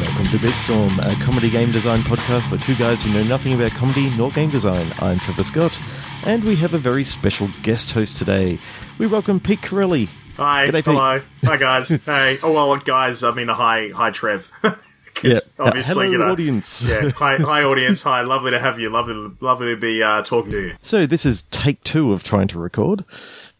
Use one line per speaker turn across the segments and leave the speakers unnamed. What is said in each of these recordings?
Welcome to Bitstorm, a comedy game design podcast by two guys who know nothing about comedy nor game design. I'm Trevor Scott, and we have a very special guest host today. We welcome Pete Corelli.
Hi,
G'day, Pete.
hello, hi guys. hey, oh well, guys. I mean, hi, hi, Trev. 'Cause
Uh,
obviously,
hello,
you know,
audience.
yeah, hi, hi, audience. Hi, lovely to have you. Lovely, lovely to be uh, talking to you.
So this is take two of trying to record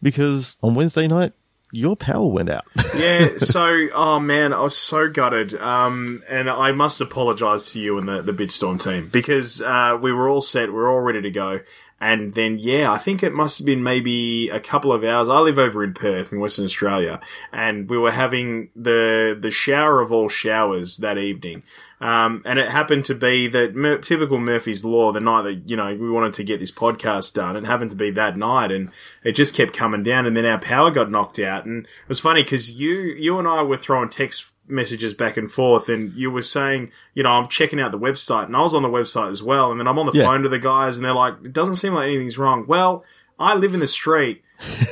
because on Wednesday night your power went out.
Yeah. So, oh man, I was so gutted. Um, and I must apologise to you and the the Bitstorm team because uh, we were all set, we were all ready to go. And then, yeah, I think it must have been maybe a couple of hours. I live over in Perth in Western Australia, and we were having the the shower of all showers that evening. Um, and it happened to be that Mur- typical Murphy's Law, the night that, you know, we wanted to get this podcast done, it happened to be that night and it just kept coming down and then our power got knocked out. And it was funny because you, you and I were throwing text messages back and forth and you were saying, you know, I'm checking out the website and I was on the website as well. And then I'm on the
Yeah.
phone to the guys and they're like, it doesn't seem like anything's wrong. Well, I live in the street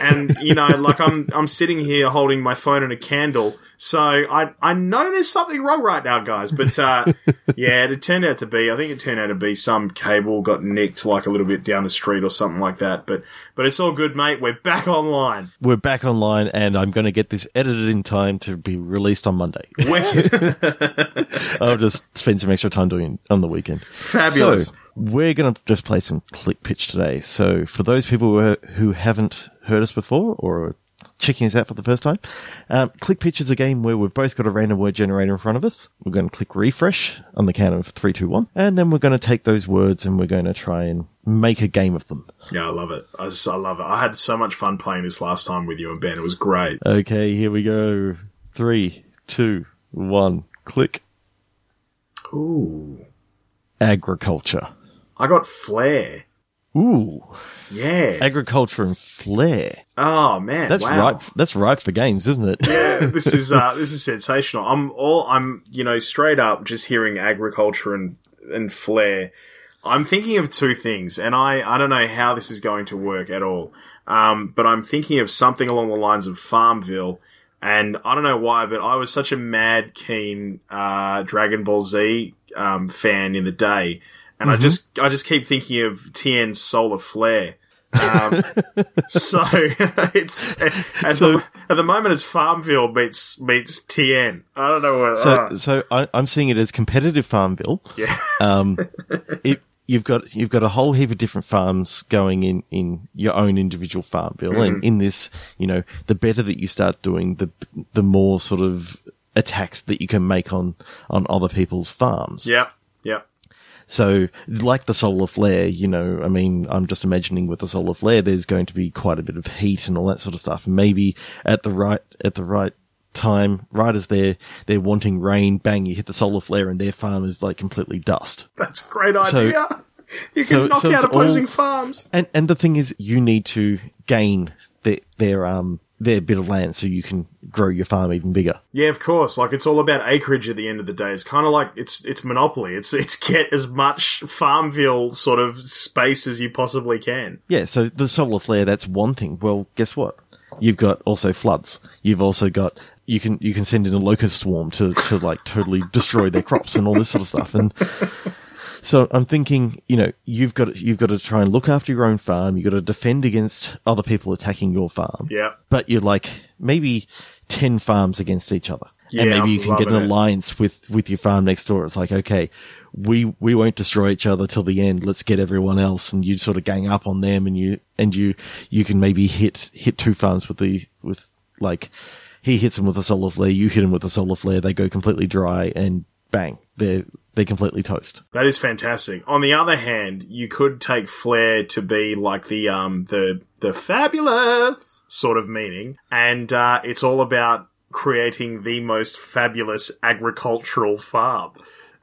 and you know, like I'm I'm sitting here holding my phone and a candle, so I I know there's something wrong right now, guys. But uh, yeah, it turned out to be I think it turned out to be some cable got nicked like a little bit down the street or something like that. But but it's all good, mate. We're back online.
We're back online and I'm going to get this edited in time to be released on Monday. I'll just spend some extra time doing it on the weekend.
fabulous.
So, we're going to just play some click pitch today. So, for those people who haven't heard us before or checking us out for the first time, um, click pitch is a game where we've both got a random word generator in front of us. We're going to click refresh on the count of three, two, one, and then we're going to take those words and we're going to try and make a game of them.
yeah, I love it. I, just, I love it. I had so much fun playing this last time with you and Ben. It was great.
Okay, here we go. Three, two, one, click.
Ooh,
Agriculture.
I got flair.
Ooh,
Yeah.
agriculture and flair.
oh man,
That's
wow.
ripe. That's ripe for games, isn't it?
yeah, this is uh, this is sensational. I'm all I'm you know straight up just hearing agriculture and and flair. I'm thinking of two things, and I I don't know how this is going to work at all. Um, but I'm thinking of something along the lines of Farmville, and I don't know why, but I was such a mad keen uh, Dragon Ball Z um, fan in the day, and I just I just keep thinking of Tien's Solar Flare. Um, so it's at,
So-
the, at the moment it's Farmville meets meets Tien. I don't know what.
So,
uh,
so I, I'm seeing it as competitive Farmville.
yeah,
Um, it, you've got you've got a whole heap of different farms going in in your own individual Farmville, and in this, you know, the better that you start doing, the the more sort of attacks that you can make on on other people's farms.
yep, yep.
So, like the solar flare, you know, I mean, I'm just imagining with the solar flare, there's going to be quite a bit of heat and all that sort of stuff. Maybe at the right, at the right time, right as they're, they're wanting rain, bang, you hit the solar flare and their farm is like completely dust.
That's a great
So-
idea. you can
so-
knock
so
out opposing
all-
farms.
And, and the thing is, you need to gain their, their, um, their bit of land so you can grow your farm even bigger.
Yeah, of course. Like it's all about acreage at the end of the day. It's kind of like it's it's monopoly. It's it's get as much Farmville sort of space as you possibly can.
Yeah, so the solar flare, that's one thing. Well, guess what? You've got also floods. You've also got you can you can send in a locust swarm to to like totally destroy their crops and all this sort of stuff. And so I'm thinking, you know, you've got you've got to try and look after your own farm. You've got to defend against other people attacking your farm.
Yeah.
But you're like maybe ten farms against each other,
Yeah,
and maybe
I'm
you can get an
it.
alliance with with your farm next door. It's like okay. We we won't destroy each other till the end. Let's get everyone else, and you sort of gang up on them, and you and you you can maybe hit hit two farms with the with like he hits them with a solar flare, you hit him with a solar flare. They go completely dry, and bang, they're they're completely toast.
That is fantastic. On the other hand, you could take flair to be like the um the the fabulous sort of meaning, and uh, it's all about creating the most fabulous agricultural farm.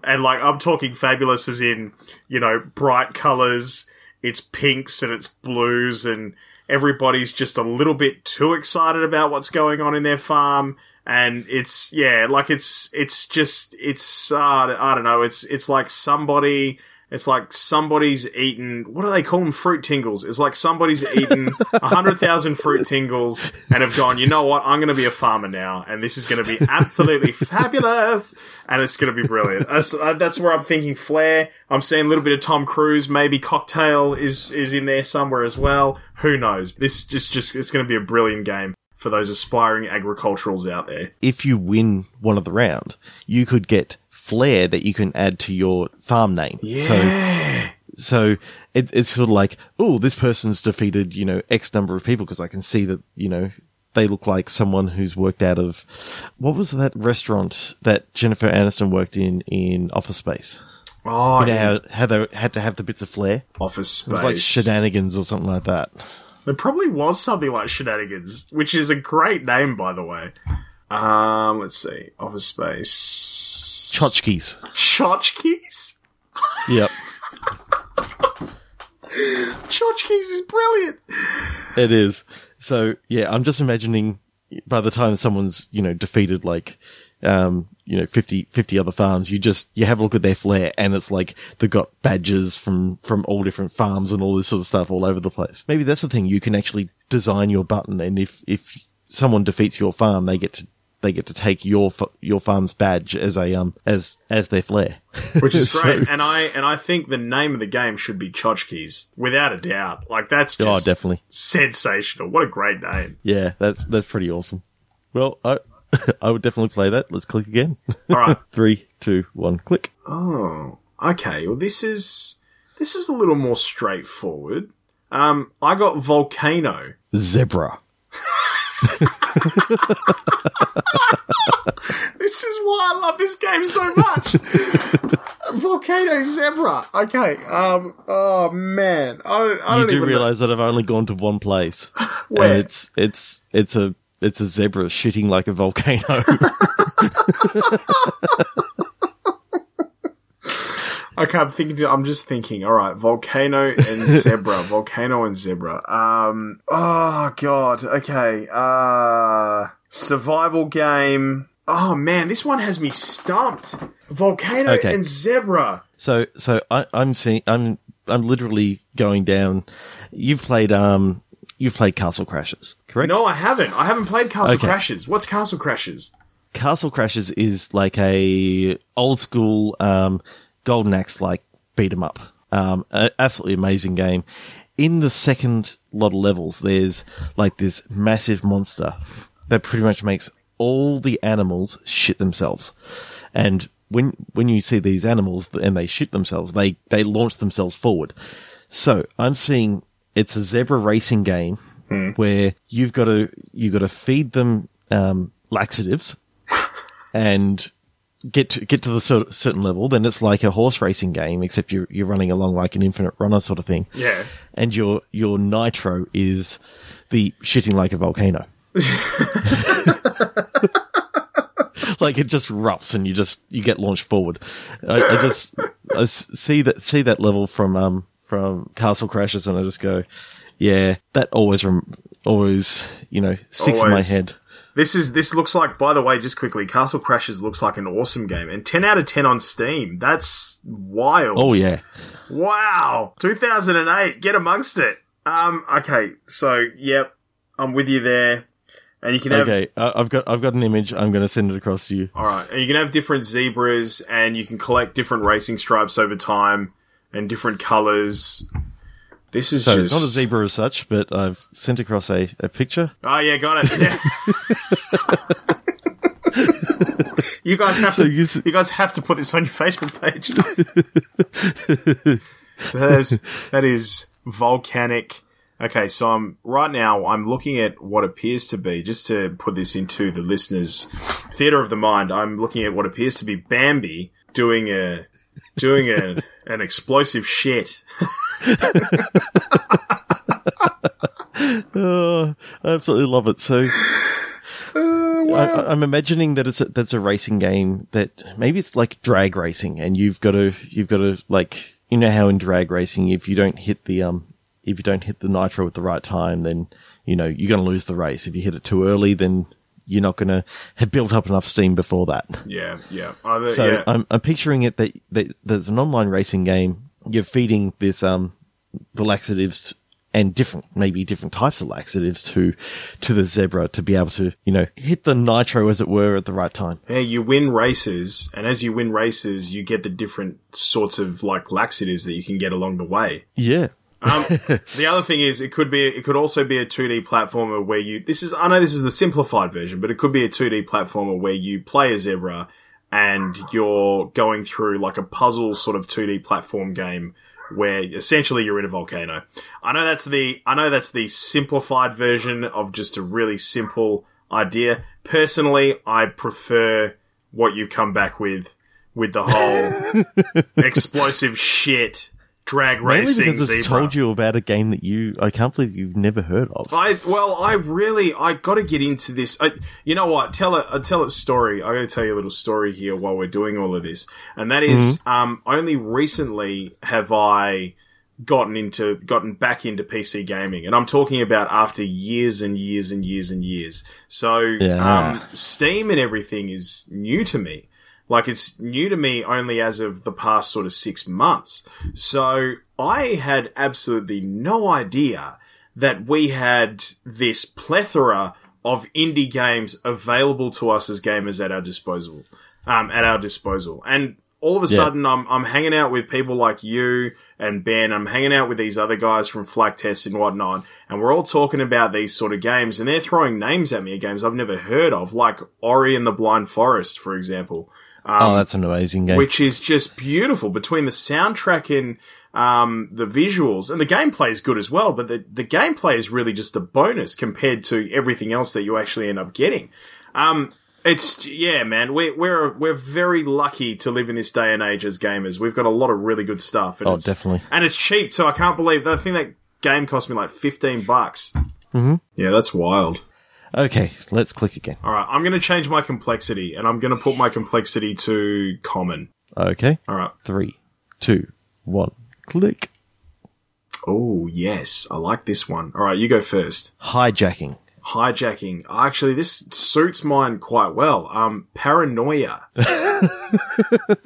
And like I'm talking fabulous as in, you know, bright colors, it's pinks and it's blues and everybody's just a little bit too excited about what's going on in their farm and it's yeah like it's it's just it's uh, i don't know it's it's like somebody It's like somebody's eaten, what do they call them? Fruit tingles. It's like somebody's eaten 100,000 fruit tingles and have gone, you know what? I'm going to be a farmer now and this is going to be absolutely fabulous and it's going to be brilliant. That's, uh, that's where I'm thinking Flair. I'm seeing a little bit of Tom Cruise. Maybe Cocktail is, is in there somewhere as well. Who knows? This just, just, it's going to be a brilliant game for those aspiring agriculturals out there.
If you win one of the round, you could get flair that you can add to your farm name.
Yeah.
So, so it, it's sort of like, oh, this person's defeated, you know, X number of people because I can see that, you know, they look like someone who's worked out of, what was that restaurant that Jennifer Aniston worked in, in Office Space?
oh,
You know
yeah.
how, how they had to have the bits of flair?
Office Space.
It was like shenanigans or something like that.
There probably was something like Shenanigans, which is a great name, by the way. Um, let's see. Office Space.
Tchotchkes.
Tchotchkes?
Yep.
Tchotchkes is brilliant.
It is. So yeah, I'm just imagining by the time someone's, you know, defeated like, um, you know, 50, 50 other farms, you just, you have a look at their flair and it's like they've got badges from, from all different farms and all this sort of stuff all over the place. Maybe that's the thing. You can actually design your button and if, if someone defeats your farm, they get to, they get to take your, your farm's badge as a, um, as, as their flair.
Which is
So-
great. and I and I think the name of the game should be Tchotchkes, without a doubt. Like that's
oh, definitely.
sensational. What a great name.
Yeah, that's, that's pretty awesome. Well, I, I would definitely play that. Let's click again.
All right.
Three, two, one, click.
Oh, okay. Well, this is this is a little more straightforward. Um, I got Volcano.
Zebra.
This is why I love this game so much. Volcano Zebra. Okay. Um. Oh man. I don't. I
You
don't
do
even
realize that I've only gone to one place,
Where?
and it's it's it's a it's a zebra shitting like a volcano.
Okay, I'm thinking. I'm just thinking. All right, volcano and zebra. volcano and zebra. Um. Oh god. Okay. Uh. Survival game. Oh man, this one has me stumped. Volcano
Okay.
and zebra.
so so I, I'm seeing I'm I'm literally going down. You've played um you've played Castle Crashers, correct?
No, I haven't. I haven't played Castle
Okay.
Crashes. What's Castle Crashers?
Castle Crashers is like a old school um, Golden Axe like beat 'em up. Um, absolutely amazing game. In the second lot of levels, there's like this massive monster that pretty much makes all the animals shit themselves. And when when you see these animals and they shit themselves, they they launch themselves forward. So I'm seeing it's a zebra racing game where you've got to you've got to feed them um, laxatives and get to get to the cer- certain level, then it's like a horse racing game, except you're you're running along like an infinite runner sort of thing.
Yeah.
And your your nitro is the shitting like a volcano. like it just erupts and you just you get launched forward. I, I just I see that see that level from um from Castle Crashers and I just go, yeah, that always rem- always you know sticks in my head.
This is this looks like. By the way, just quickly, Castle Crashers looks like an awesome game, and ten out of ten on Steam. That's wild.
Oh yeah.
Wow, 2008. Get amongst it. Um. Okay. So, yep, I'm with you there, and you can have.
Okay, uh, I've got I've got an image. I'm going to send it across to you.
All right, and you can have different zebras, and you can collect different racing stripes over time, and different colors. This is
So
just
it's not a zebra as such, but I've sent across a, a picture.
Oh yeah, got it. Yeah. you guys have
So
to.
you
You guys have to put this on your Facebook page. so that is that is volcanic. Okay, so I'm right now. I'm looking at what appears to be just to put this into the listeners' theater of the mind. I'm looking at what appears to be Bambi doing a doing a an explosive shit.
Oh, I absolutely love it. So I, I'm imagining that it's a, that's a racing game that maybe it's like drag racing, and you've got to you've got to like you know how in drag racing if you don't hit the um if you don't hit the nitro at the right time, then you know you're going to lose the race. If you hit it too early, then you're not going to have built up enough steam before that.
Yeah, yeah, Either,
So
yeah.
I'm, I'm picturing it that, that there's an online racing game you're feeding this um the laxatives and different maybe different types of laxatives to to the zebra to be able to you know hit the nitro as it were at the right time.
Yeah, you win races, and as you win races, you get the different sorts of like laxatives that you can get along the way.
Yeah.
Um, the other thing is, it could be, it could also be a 2D platformer where you, this is, I know this is the simplified version, but it could be a 2D platformer where you play a zebra and you're going through like a puzzle sort of 2D platform game where essentially you're in a volcano. I know that's the, I know that's the simplified version of just a really simple idea. Personally, I prefer what you've come back with, with the whole explosive shit drag
Mainly
racing
because it's
zebra.
told you about a game that you I can't believe you've never heard of.
I well, I really I got to get into this. I, you know what? Tell it. I'll tell a story. I'm going to tell you a little story here while we're doing all of this, and that is, um, only recently have I gotten into gotten back into PC gaming, and I'm talking about after years and years and years and years. So,
Yeah.
um, Steam and everything is new to me. Like it's new to me only as of the past sort of six months. So I had absolutely no idea that we had this plethora of indie games available to us as gamers at our disposal, um, at our disposal. And all of a
Yeah.
sudden, I'm, I'm hanging out with people like you and Ben. I'm hanging out with these other guys from Flak Test and whatnot. And we're all talking about these sort of games and they're throwing names at me of games I've never heard of, like Ori and the Blind Forest, for example
oh, that's an amazing game.
which is just beautiful between the soundtrack and um, the visuals and the gameplay is good as well. But the the gameplay is really just a bonus compared to everything else that you actually end up getting. Um, it's yeah, man. We're we're we're very lucky to live in this day and age as gamers. We've got a lot of really good stuff. And
Oh,
it's,
definitely.
and it's cheap too. I can't believe that. I think that game cost me like fifteen bucks. Mm-hmm. Yeah, that's wild.
Okay, let's click again.
All right, I'm going to change my complexity, and I'm going to put my complexity to common.
Okay,
All right.
three, two, one, click.
Oh, yes. I like this one. All right, you go first.
Hijacking.
Hijacking. Actually, this suits mine quite well. Um, paranoia.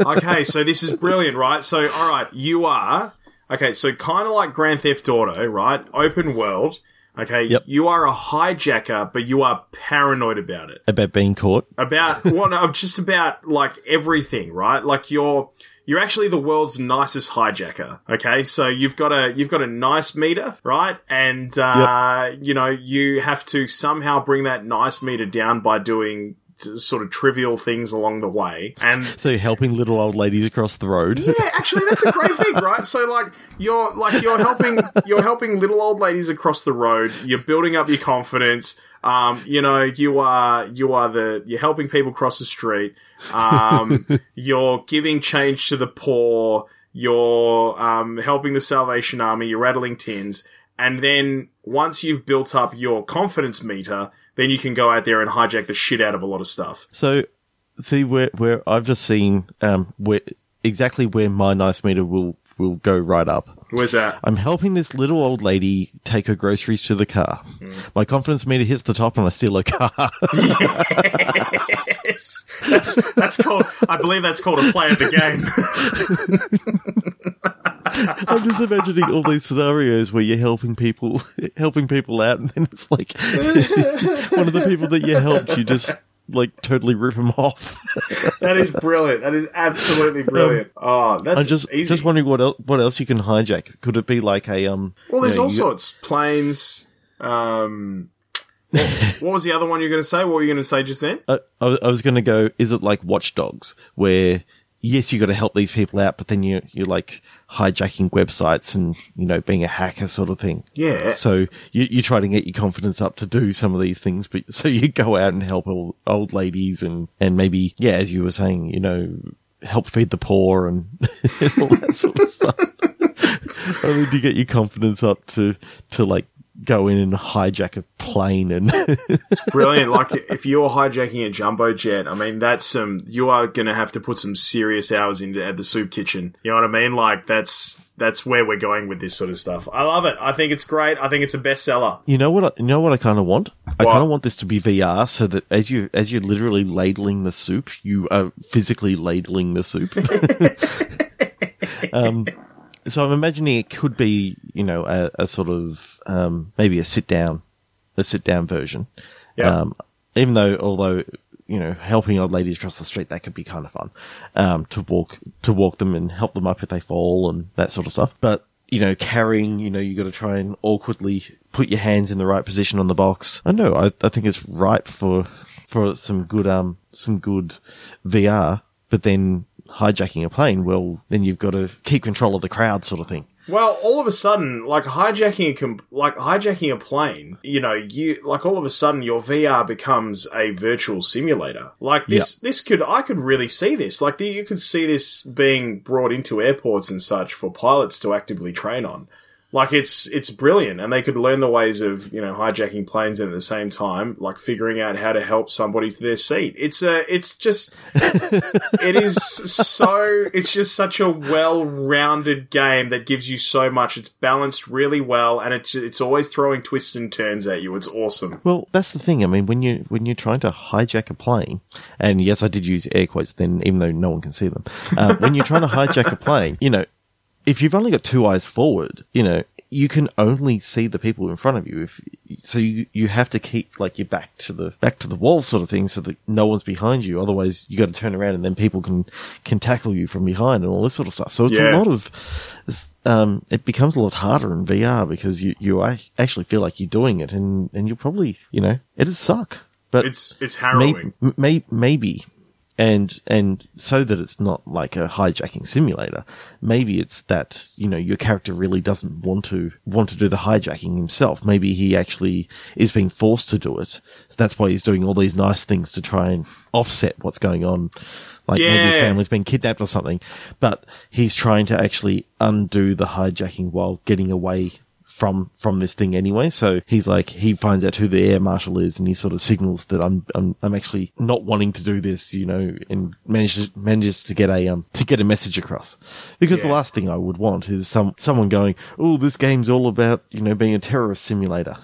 okay, so this is brilliant, right? So, all right, you are okay. So, kind of like Grand Theft Auto, right? Open world. Okay,
Yep.
you are a hijacker, but you are paranoid about it.
About being caught.
About well, no, just about like everything, right? Like you're you're actually the world's nicest hijacker. Okay, so you've got a you've got a nice meter, right? And uh, you know you have to somehow bring that nice meter down by doing sort of trivial things along the way, and
So you're helping little old ladies across the road.
yeah, actually, that's a great thing, right? So, like, you're like you're helping you're helping little old ladies across the road. You're building up your confidence. Um, you know, you are you are the you're helping people cross the street. Um, you're giving change to the poor. You're um, helping the Salvation Army. You're rattling tins, and then once you've built up your confidence meter, then you can go out there and hijack the shit out of a lot of stuff.
So, see where where I've just seen um where exactly where my nice meter will will go right up.
Where's that?
I'm helping this little old lady take her groceries to the car. My confidence meter hits the top and I steal her car.
Yes, that's that's called. I believe that's called a play of the game.
I'm just imagining all these scenarios where you're helping people, helping people out, and then it's like one of the people that you helped, you just like totally rip them off.
that is brilliant. That is absolutely brilliant. oh, that's
I'm just
easy.
just wondering what else what else you can hijack. Could it be like a um?
well, there's
you know,
all
you-
sorts. Planes. Um, what, what was the other one you were going to say? What were you going to say just then?
I, I was- I was going to go. Is it like Watch Dogs, where yes, you got to help these people out, but then you you're like hijacking websites and you know being a hacker sort of thing.
Yeah.
So you you try to get your confidence up to do some of these things, but so you go out and help old, old ladies and and maybe yeah, as you were saying, you know, help feed the poor and all that sort of stuff. I mean, to get your confidence up to to like go in and hijack a plane and it's
Brilliant. like if you're hijacking a jumbo jet, I mean, that's some. You are going to have to put some serious hours into at the soup kitchen. You know what I mean? Like that's that's where we're going with this sort of stuff. I love it. I think it's great. I think it's a bestseller.
You know what? I, you know what I kind of want. I kind of want this to be VR, so that as you as you're literally ladling the soup, you are physically ladling the soup. um, So I'm imagining it could be, you know, a, a sort of um, maybe a sit down, a sit down version.
Yeah.
Um, even though, although you know, helping old ladies across the street that could be kind of fun um, to walk to walk them and help them up if they fall and that sort of stuff. But you know, carrying, you know, you got to try and awkwardly put your hands in the right position on the box. I know. I, I think it's ripe for for some good um some good VR. But then hijacking a plane, well, then you've got to keep control of the crowd, sort of thing.
Well, all of a sudden, like hijacking a com- like hijacking a plane, you know, you like all of a sudden your VR becomes a virtual simulator. Like this, this could I could really see this. Like the, you could see this being brought into airports and such for pilots to actively train on. Like it's it's brilliant, and they could learn the ways of you know hijacking planes and at the same time like figuring out how to help somebody to their seat. It's a it's just it is so it's just such a well-rounded game that gives you so much. It's balanced really well, and it's it's always throwing twists and turns at you. It's awesome.
Well, that's the thing. I mean, when you when you're trying to hijack a plane, and yes, I did use air quotes then, even though no one can see them. Uh, when you're trying to hijack a plane, you know, if you've only got two eyes forward, you know, you can only see the people in front of you. If so, you you have to keep like your back to the back to the wall, sort of thing, so that no one's behind you. Otherwise, you got to turn around, and then people can can tackle you from behind and all this sort of stuff. So it's
Yeah.
a lot of um, it becomes a lot harder in VR because you you actually feel like you're doing it, and and you'll probably you know it'd suck, but
It's it's harrowing.
Maybe, may, maybe, and and so that it's not like a hijacking simulator. Maybe it's that you know your character really doesn't want to want to do the hijacking himself. Maybe he actually is being forced to do it. That's why he's doing all these nice things to try and offset what's going on. Like maybe his family's been kidnapped or something, but he's trying to actually undo the hijacking while getting away from from this thing anyway. So he's like he finds out who the air marshal is, and he sort of signals that I'm I'm, I'm actually not wanting to do this, you know, and manages manages to get a um to get a message across. Because the last thing I would want is some someone going, oh, this game's all about you know being a terrorist simulator.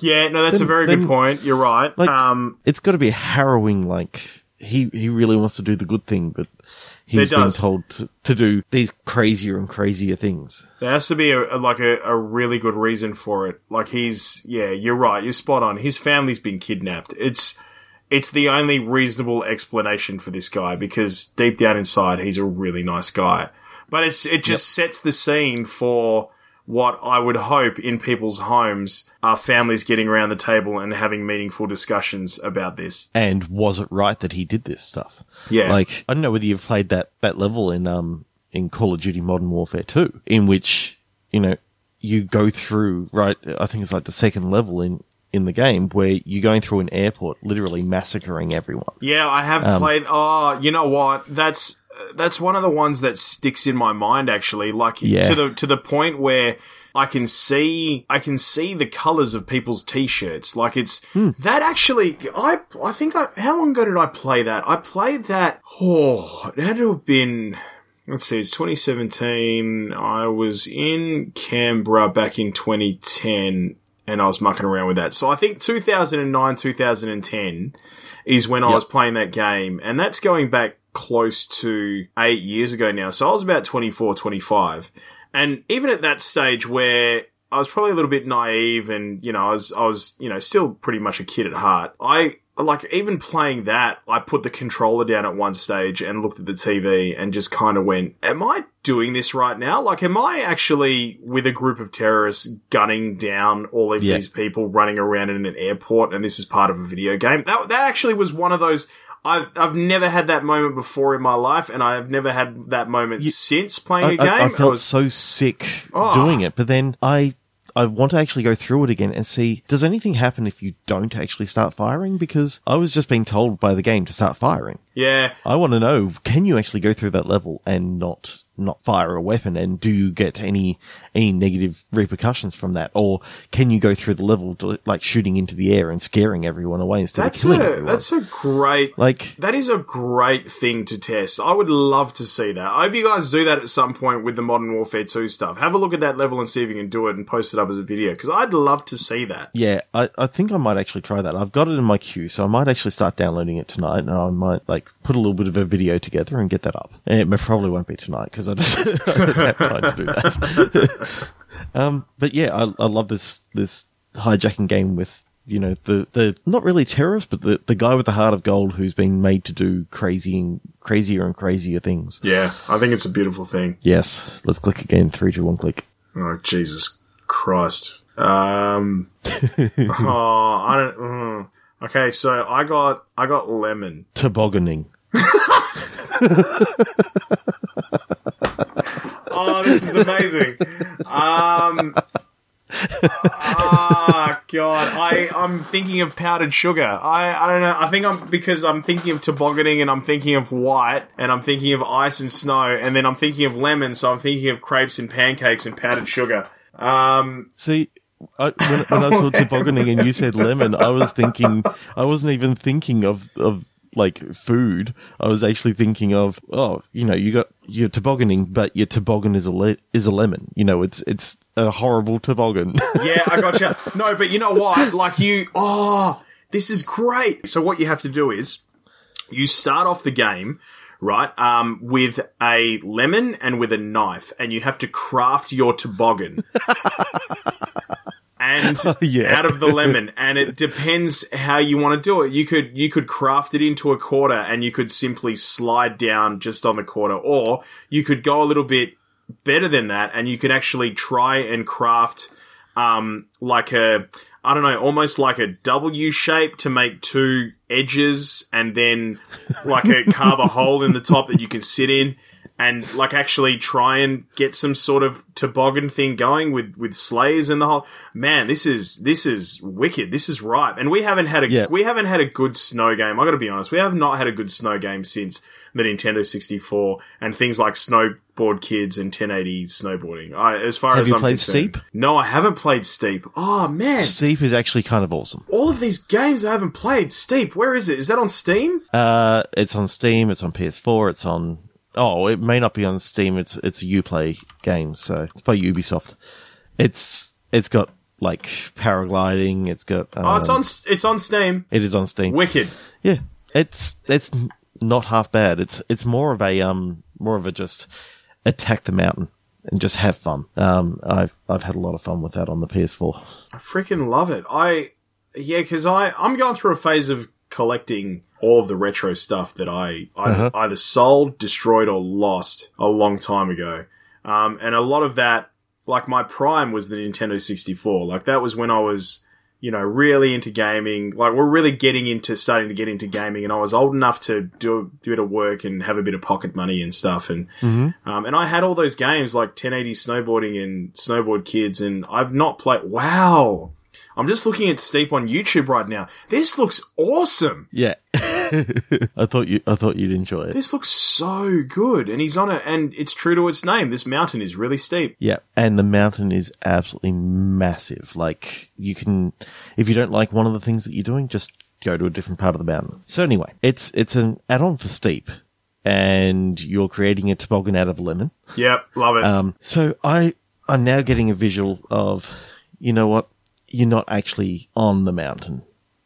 Yeah, no, that's
Then-
a very
then-
good point. You're right.
Like-
um,
It's got to be harrowing. Like he he really wants to do the good thing, but. He's being told to, to do these crazier and crazier things.
There has to be a, a like a, a really good reason for it. Like he's yeah, you're right, you're spot on. His family's been kidnapped. It's it's the only reasonable explanation for this guy because deep down inside he's a really nice guy. But it's it just sets the scene for what I would hope in people's homes are families getting around the table and having meaningful discussions about this.
And was it right that he did this stuff?
Yeah.
Like, I don't know whether you've played that, that level in, um, in Call of Duty Modern Warfare 2, in which, you know, you go through, right, I think it's like the second level in, in the game where you're going through an airport, literally massacring everyone.
Yeah, I have
Um,
played. Oh, you know what? That's that's one of the ones that sticks in my mind. Actually, like
Yeah.
to the to the point where I can see I can see the colors of people's t-shirts. Like it's
Hmm.
that actually. I I think I how long ago did I play that? I played that. Oh, it had to have been. Let's see, it's 2017. I was in Canberra back in 2010 and I was mucking around with that. So I think 2009, 2010 is when I was playing that game. And that's going back close to eight years ago now. So I was about 24, 25. And even at that stage where I was probably a little bit naive and, you know, I was, I was, you know, still pretty much a kid at heart. I, like, even playing that, I put the controller down at one stage and looked at the TV and just kind of went, am I doing this right now? Like, am I actually with a group of terrorists gunning down all of
Yeah.
these people running around in an airport and this is part of a video game? That, that actually was one of those, I've, I've never had that moment before in my life and I've never had that moment since playing
I,
a game.
I, I felt
was-
so sick
Oh.
doing it, but then I, I want to actually go through it again and see, does anything happen if you don't actually start firing? Because I was just being told by the game to start firing.
yeah.
I want to know, can you actually go through that level and not not fire a weapon and do you get any any negative repercussions from that or can you go through the level to, like shooting into the air and scaring everyone away instead
That's
of killing
a
everyone
that's a great
like
that is a great thing to test. I would love to see that. I hope you guys do that at some point with the Modern Warfare 2 stuff. Have a look at that level and see if you can do it and post it up as a video because I'd love to see that.
yeah I, I think I might actually try that I've got it in my queue so I might actually start downloading it tonight and I might like put a little bit of a video together and get that up and it probably won't be tonight because I don't, I don't have time to do that. um, but yeah, I, I love this this hijacking game with you know the the not really terrorist, but the the guy with the heart of gold who's been made to do crazy and crazier and crazier things.
Yeah, I think it's a beautiful thing.
Yes, let's click again. Three, two, one, click.
Oh Jesus Christ! Um, oh, I don't. mm. Okay, so I got I got lemon.
Tobogganing.
Oh, this is amazing. Um. Ah, God. I, I'm thinking of powdered sugar. I, I don't know. I think I'm, because I'm thinking of tobogganing and I'm thinking of white and I'm thinking of ice and snow and then I'm thinking of lemon, so I'm thinking of crepes and pancakes and powdered sugar. Um,
See, I, when, when I saw tobogganing and you said lemon, I was thinking, I wasn't even thinking of, of like food. I was actually thinking of, oh, you know, you got your tobogganing, but your toboggan is a le- is a lemon. You know, it's it's a horrible toboggan.
yeah, I gotcha. No, but you know what? Like you, oh, this is great. So what you have to do is you start off the game, right, um, with a lemon and with a knife, and you have to craft your toboggan. and
yeah.
out of the lemon, and it depends how you want to do it. You could you could craft it into a quarter, and you could simply slide down just on the quarter, or you could go a little bit better than that, and you could actually try and craft um, like a I don't know, almost like a W shape to make two edges, and then like a carve a hole in the top that you can sit in. And like actually try and get some sort of toboggan thing going with with sleighs and the whole man. This is this is wicked. This is right. And we haven't had a
Yeah.
we haven't had a good snow game. I got to be honest. We have not had a good snow game since the Nintendo 64 and things like Snowboard Kids and 1080 snowboarding. I, as far
Have
as
you
I'm
played. Steep?
No, I haven't played Steep. Oh man,
Steep is actually kind of awesome.
all of these games I haven't played. Steep, where is it? Is that on Steam?
Uh, it's on Steam. It's on PS4. It's on. Oh, it may not be on Steam. It's it's a UPlay game, so it's by Ubisoft. It's it's got like paragliding. It's got. Um,
Oh, it's on it's on Steam.
It is on Steam.
Wicked.
Yeah, it's it's not half bad. It's it's more of a um more of a just attack the mountain and just have fun. Um, I've I've had a lot of fun with that on the PS4.
I freaking love it. I yeah, because I I'm going through a phase of collecting all of the retro stuff that I, I
Uh-huh.
either sold, destroyed, or lost a long time ago. Um, and a lot of that, like my prime, was the Nintendo 64. Like that was when I was, you know, really into gaming. Like we're really getting into starting to get into gaming, and I was old enough to do a bit of work and have a bit of pocket money and stuff. And um, and I had all those games like 1080 snowboarding and Snowboard Kids, and I've not played. Wow. I'm just looking at Steep on YouTube right now. This looks awesome.
Yeah, I thought you I thought you'd enjoy it.
This looks so good. And he's on it, and it's true to its name. This mountain is really steep.
Yeah, and the mountain is absolutely massive. Like you can, if you don't like one of the things that you're doing, just go to a different part of the mountain. So anyway, it's it's an add-on for steep, and you're creating a toboggan out of a lemon.
Yep, love it.
Um, so I I'm now getting a visual of, you know what, you're not actually on the mountain.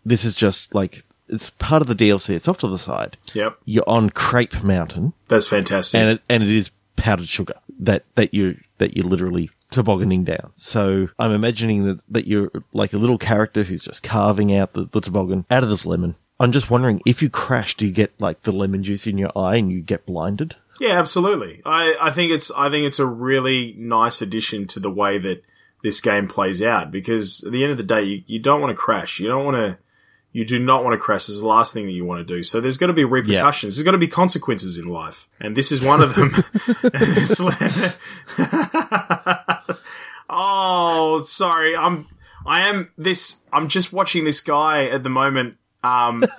This is just like it's part of the DLC. It's off to the side.
yep,
You're on Crepe Mountain
that's fantastic.
and it, and it is powdered sugar that that you that you're literally tobogganing down. So I'm imagining that that you're like a little character who's just carving out the, the toboggan out of this lemon. I'm just wondering if you crash, do you get like the lemon juice in your eye and you get blinded?
yeah, absolutely. I, I think it's I think it's a really nice addition to the way that this game plays out because at the end of the day, you, you don't want to crash. You don't want to. You do not want to crash. This is the last thing that you want to do. So there's got to be repercussions. There's got to be consequences in life, and this is one of them. oh, sorry. I'm. I am this. I'm just watching this guy at the moment. Um,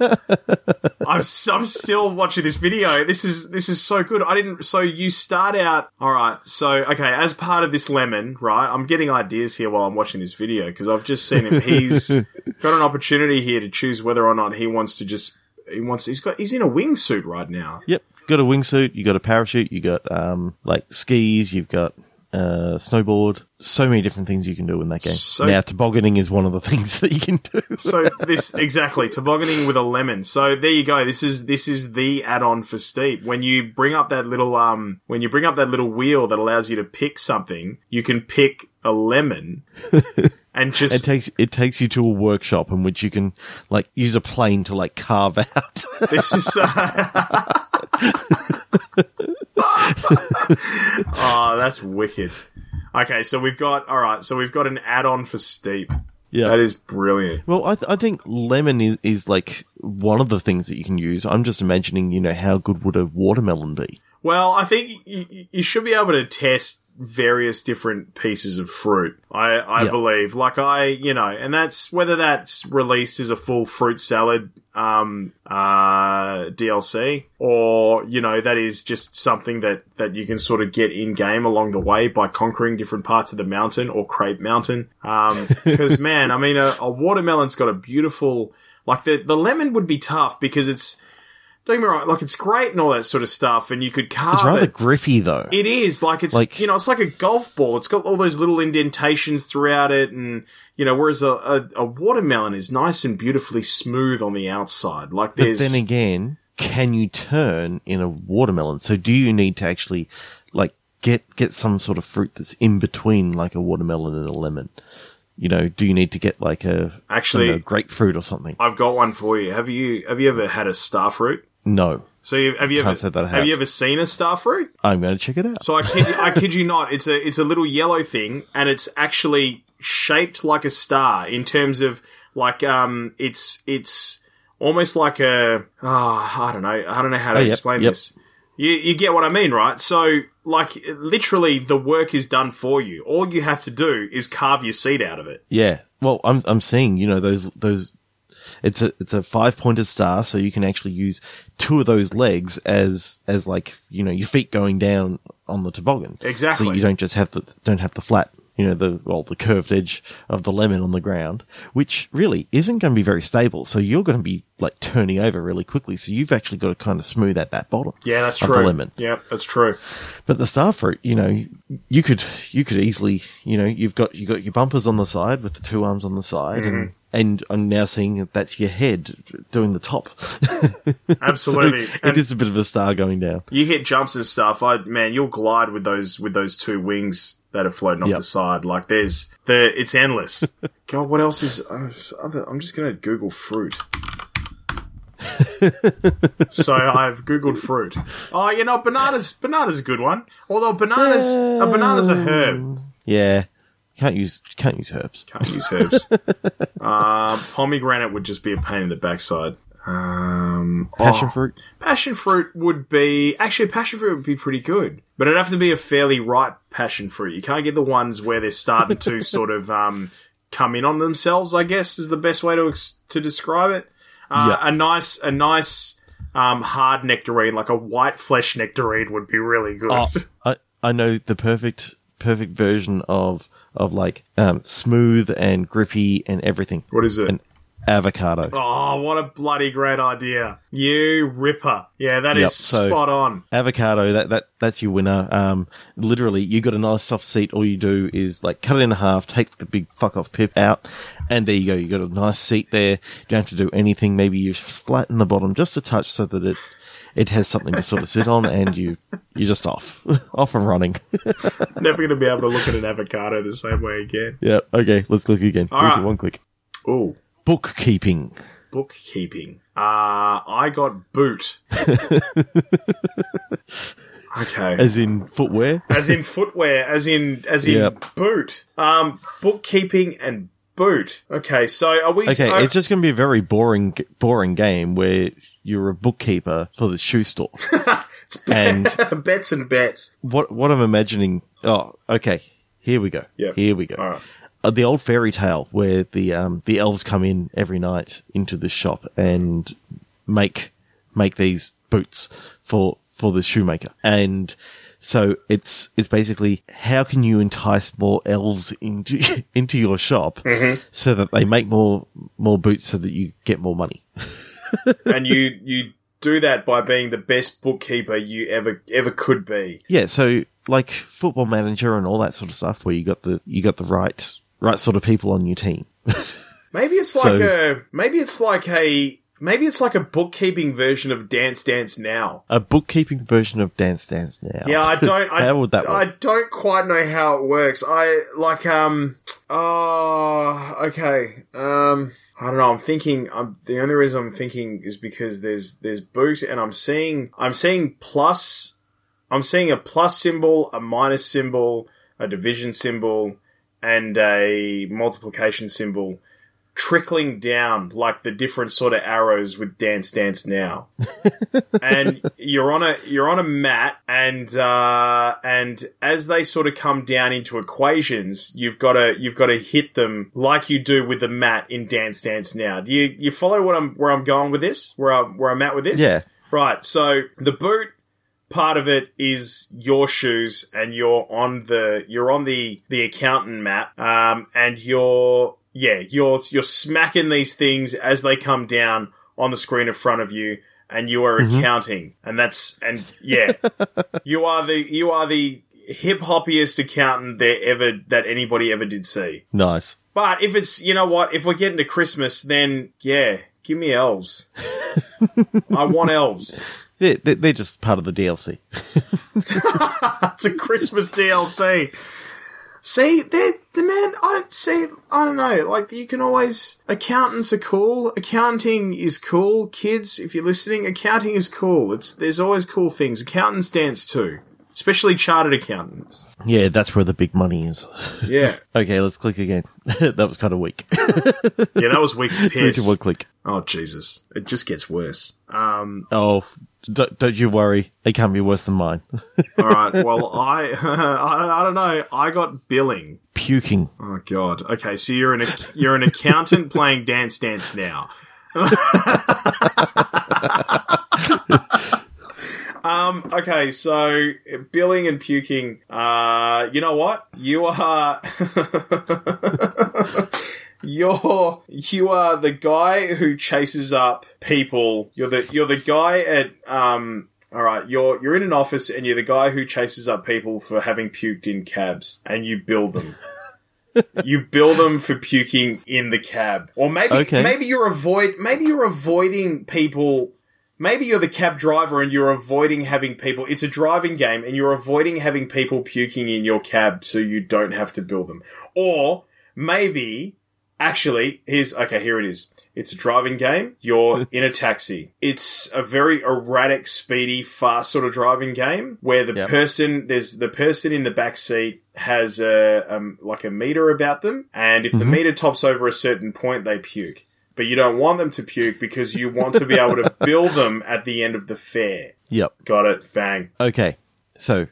I'm. I'm still watching this video. This is. This is so good. I didn't. So you start out. All right. So okay. As part of this lemon, right? I'm getting ideas here while I'm watching this video because I've just seen him. He's got an opportunity here to choose whether or not he wants to just. He wants. He's got. He's in a wingsuit right now.
Yep. Got a wingsuit, you got a parachute, you got um like skis, you've got uh, snowboard. So many different things you can do in that game.
So-
now, tobogganing is one of the things that you can do.
So this exactly tobogganing with a lemon. So there you go. This is this is the add-on for steep. When you bring up that little um when you bring up that little wheel that allows you to pick something, you can pick a lemon and just It
takes it takes you to a workshop in which you can like use a plane to like carve out.
this is. Uh, oh, that's wicked. Okay, so we've got all right. So we've got an add-on for steep.
yeah.
That is brilliant.
Well, I, th- I think lemon is, is like one of the things that you can use. I'm just imagining, you know, how good would a watermelon be?
Well, I think you, you should be able to test various different pieces of fruit. I, I
Yeah.
believe, like I, you know, and that's whether that's released as a full fruit salad um, uh, DLC, or you know, that is just something that that you can sort of get in game along the way by conquering different parts of the mountain or Crepe Mountain. Because man, I mean, a, a watermelon's got a beautiful. Like the the lemon would be tough because it's don't get me wrong, like it's great and all that sort of stuff, and you could carve
It's rather
it.
grippy though.
It is like it's
Like-
you know it's like a golf ball. It's got all those little indentations throughout it, and you know whereas a, a, a watermelon is nice and beautifully smooth on the outside. Like
but
there's
then again, can you turn in a watermelon? So do you need to actually like get get some sort of fruit that's in between like a watermelon and a lemon? You know, do you need to get like a
Actually-
know, grapefruit or something?
I've got one for you. Have you have you ever had a starfruit?
No,
So you, have you
Can't
ever
that
have you ever seen a starfruit?
I'm going to check it out.
So I kid, I kid you not, it's a it's a little yellow thing, and it's actually shaped like a star in terms of like um, it's it's almost like a oh, I don't know, I don't know how to
Oh, yep,
explain
yep.
this. You you get what I mean, right? So like literally, the work is done for you. All you have to do is carve your seed out of it.
Yeah. Well, I'm I'm seeing, you know, those those it's a it's a five pointed star, so you can actually use two of those legs as as like, you know, your feet going down on the toboggan.
Exactly.
So you don't just have the don't have the flat, you know, the well, the curved edge of the lemon on the ground, which really isn't going to be very stable. So you're going to be like turning over really quickly. So you've actually got to kind of smooth out that bottom.
Yeah, that's true.
The lemon.
Yeah, that's true.
But the star fruit, you know, you could you could easily, you know, you've got you got your bumpers on the side with the two arms on the side, and
Mm-hmm.
And I'm now seeing that that's your head doing the top.
Absolutely.
So it is a bit of a star going down.
you hit jumps and stuff, I man, you'll glide with those with those two wings that are floating off
Yep.
the side. Like there's the it's endless. God, what else is? Uh, other, I'm just gonna Google fruit. so I've googled fruit. Oh, you know, bananas. Bananas a good one. Although bananas, a banana's a herb.
Yeah, can't use can't use herbs.
Can't use herbs. um, pomegranate would just be a pain in the backside. Um,
Passion
oh.
fruit.
Passion fruit would be actually passion fruit would be pretty good, but it'd have to be a fairly ripe passion fruit. You can't get the ones where they're starting to sort of um, come in on themselves. I guess is the best way to ex- to describe it. Uh,
Yeah.
A nice, a nice um, hard nectarine, like a white flesh nectarine, would be really good.
Oh, I I know the perfect perfect version of of like um, smooth and grippy and everything.
What is it?
An avocado.
Oh, what a bloody great idea! You ripper. Yeah, that is
Yep, so-
spot on.
avocado that that that's your winner um literally you got a nice soft seat all you do is like cut it in half take the big fuck off pip out and there you go you got a nice seat there you don't have to do anything maybe you flatten the bottom just a touch so that it it has something to sort of sit on and you you're just off off and running
Never going to be able to look at an avocado the same way again.
yeah okay let's click again
All right.
one click
Ooh.
bookkeeping
bookkeeping. Uh, I got boot. okay.
as in footwear
As in footwear, as in as in
Yep.
boot. Um, bookkeeping and boot. Okay, so are we?
okay
uh,
it's just going to be a very boring boring game where you're a bookkeeper for the shoe store and
bets and bets.
what what I'm imagining. Oh, okay. Here we go.
Yep.
Here we go.
Right.
Uh, the old fairy tale where the um the elves come in every night into the shop and make make these boots for for the shoemaker and so it's it's basically how can you entice more elves into into your shop so that they make more more boots so that you get more money
and you you do that by being the best bookkeeper you ever ever could be.
Yeah, so like Football Manager and all that sort of stuff, where you got the you got the right right sort of people on your team.
Maybe it's like
So-
a maybe it's like a maybe it's like a bookkeeping version of Dance Dance Now.
A bookkeeping version of Dance Dance now.
Yeah, I don't. I,
How would that
I
work?
don't quite know how it works. I like um. Oh, okay. Um, I don't know. I'm thinking. I'm the only reason I'm thinking is because there's there's boot, and I'm seeing I'm seeing plus. I'm seeing a plus symbol, a minus symbol, a division symbol, and a multiplication symbol trickling down like the different sort of arrows with Dance Dance Now. and you're on a you're on a mat and uh and as they sort of come down into equations, you've got to you've got to hit them like you do with the mat in Dance Dance Now. Do you you follow what I'm where I'm going with this? Where I where I'm at with this?
Yeah.
Right. So the boot part of it is your shoes and you're on the you're on the the accountant map um and you're yeah you're you're smacking these things as they come down on the screen in front of you and you are mm-hmm. accounting and that's and yeah you are the you are the hip hoppiest accountant there ever that anybody ever did see
Nice.
but if it's you know what if we're getting to christmas then yeah give me elves i want elves
They're, they're they're just part of the DLC.
It's a Christmas DLC. See, they're, the man, I see, I don't know, like, you can always, accountants are cool, accounting is cool, kids, if you're listening, accounting is cool, it's, there's always cool things, accountants dance too. Especially chartered accountants.
Yeah, that's where the big money is.
Yeah.
Okay, let's click again. that was kind of weak.
Yeah, that was weak to
Three to one click.
Oh, Jesus. It just gets worse. Um,
Oh, don't, don't you worry. They can't be worse than mine.
alright, well, I, I, I don't know, I got billing.
Puking.
Oh god. Okay, so you're an you're an accountant playing Dance Dance now. um. Okay, so billing and puking. Uh, you know what? You are. You're you are the guy who chases up people. You're the you're the guy at um. All right, you're you're in an office and you're the guy who chases up people for having puked in cabs, and you bill them you bill them for puking in the cab, or maybe
Okay.
maybe you're avoid maybe you're avoiding people. Maybe you're the cab driver and you're avoiding having people. It's a driving game, and you're avoiding having people puking in your cab so you don't have to bill them. Or maybe, actually, here's okay. Here it is. It's a driving game. You're in a taxi. It's a very erratic, speedy, fast sort of driving game where the
Yep.
person there's the person in the back seat has a um, like a meter about them, and if the meter tops over a certain point, they puke. But you don't want them to puke because you want to be able to bill them at the end of the fare.
Yep.
Got it. Bang.
Okay. So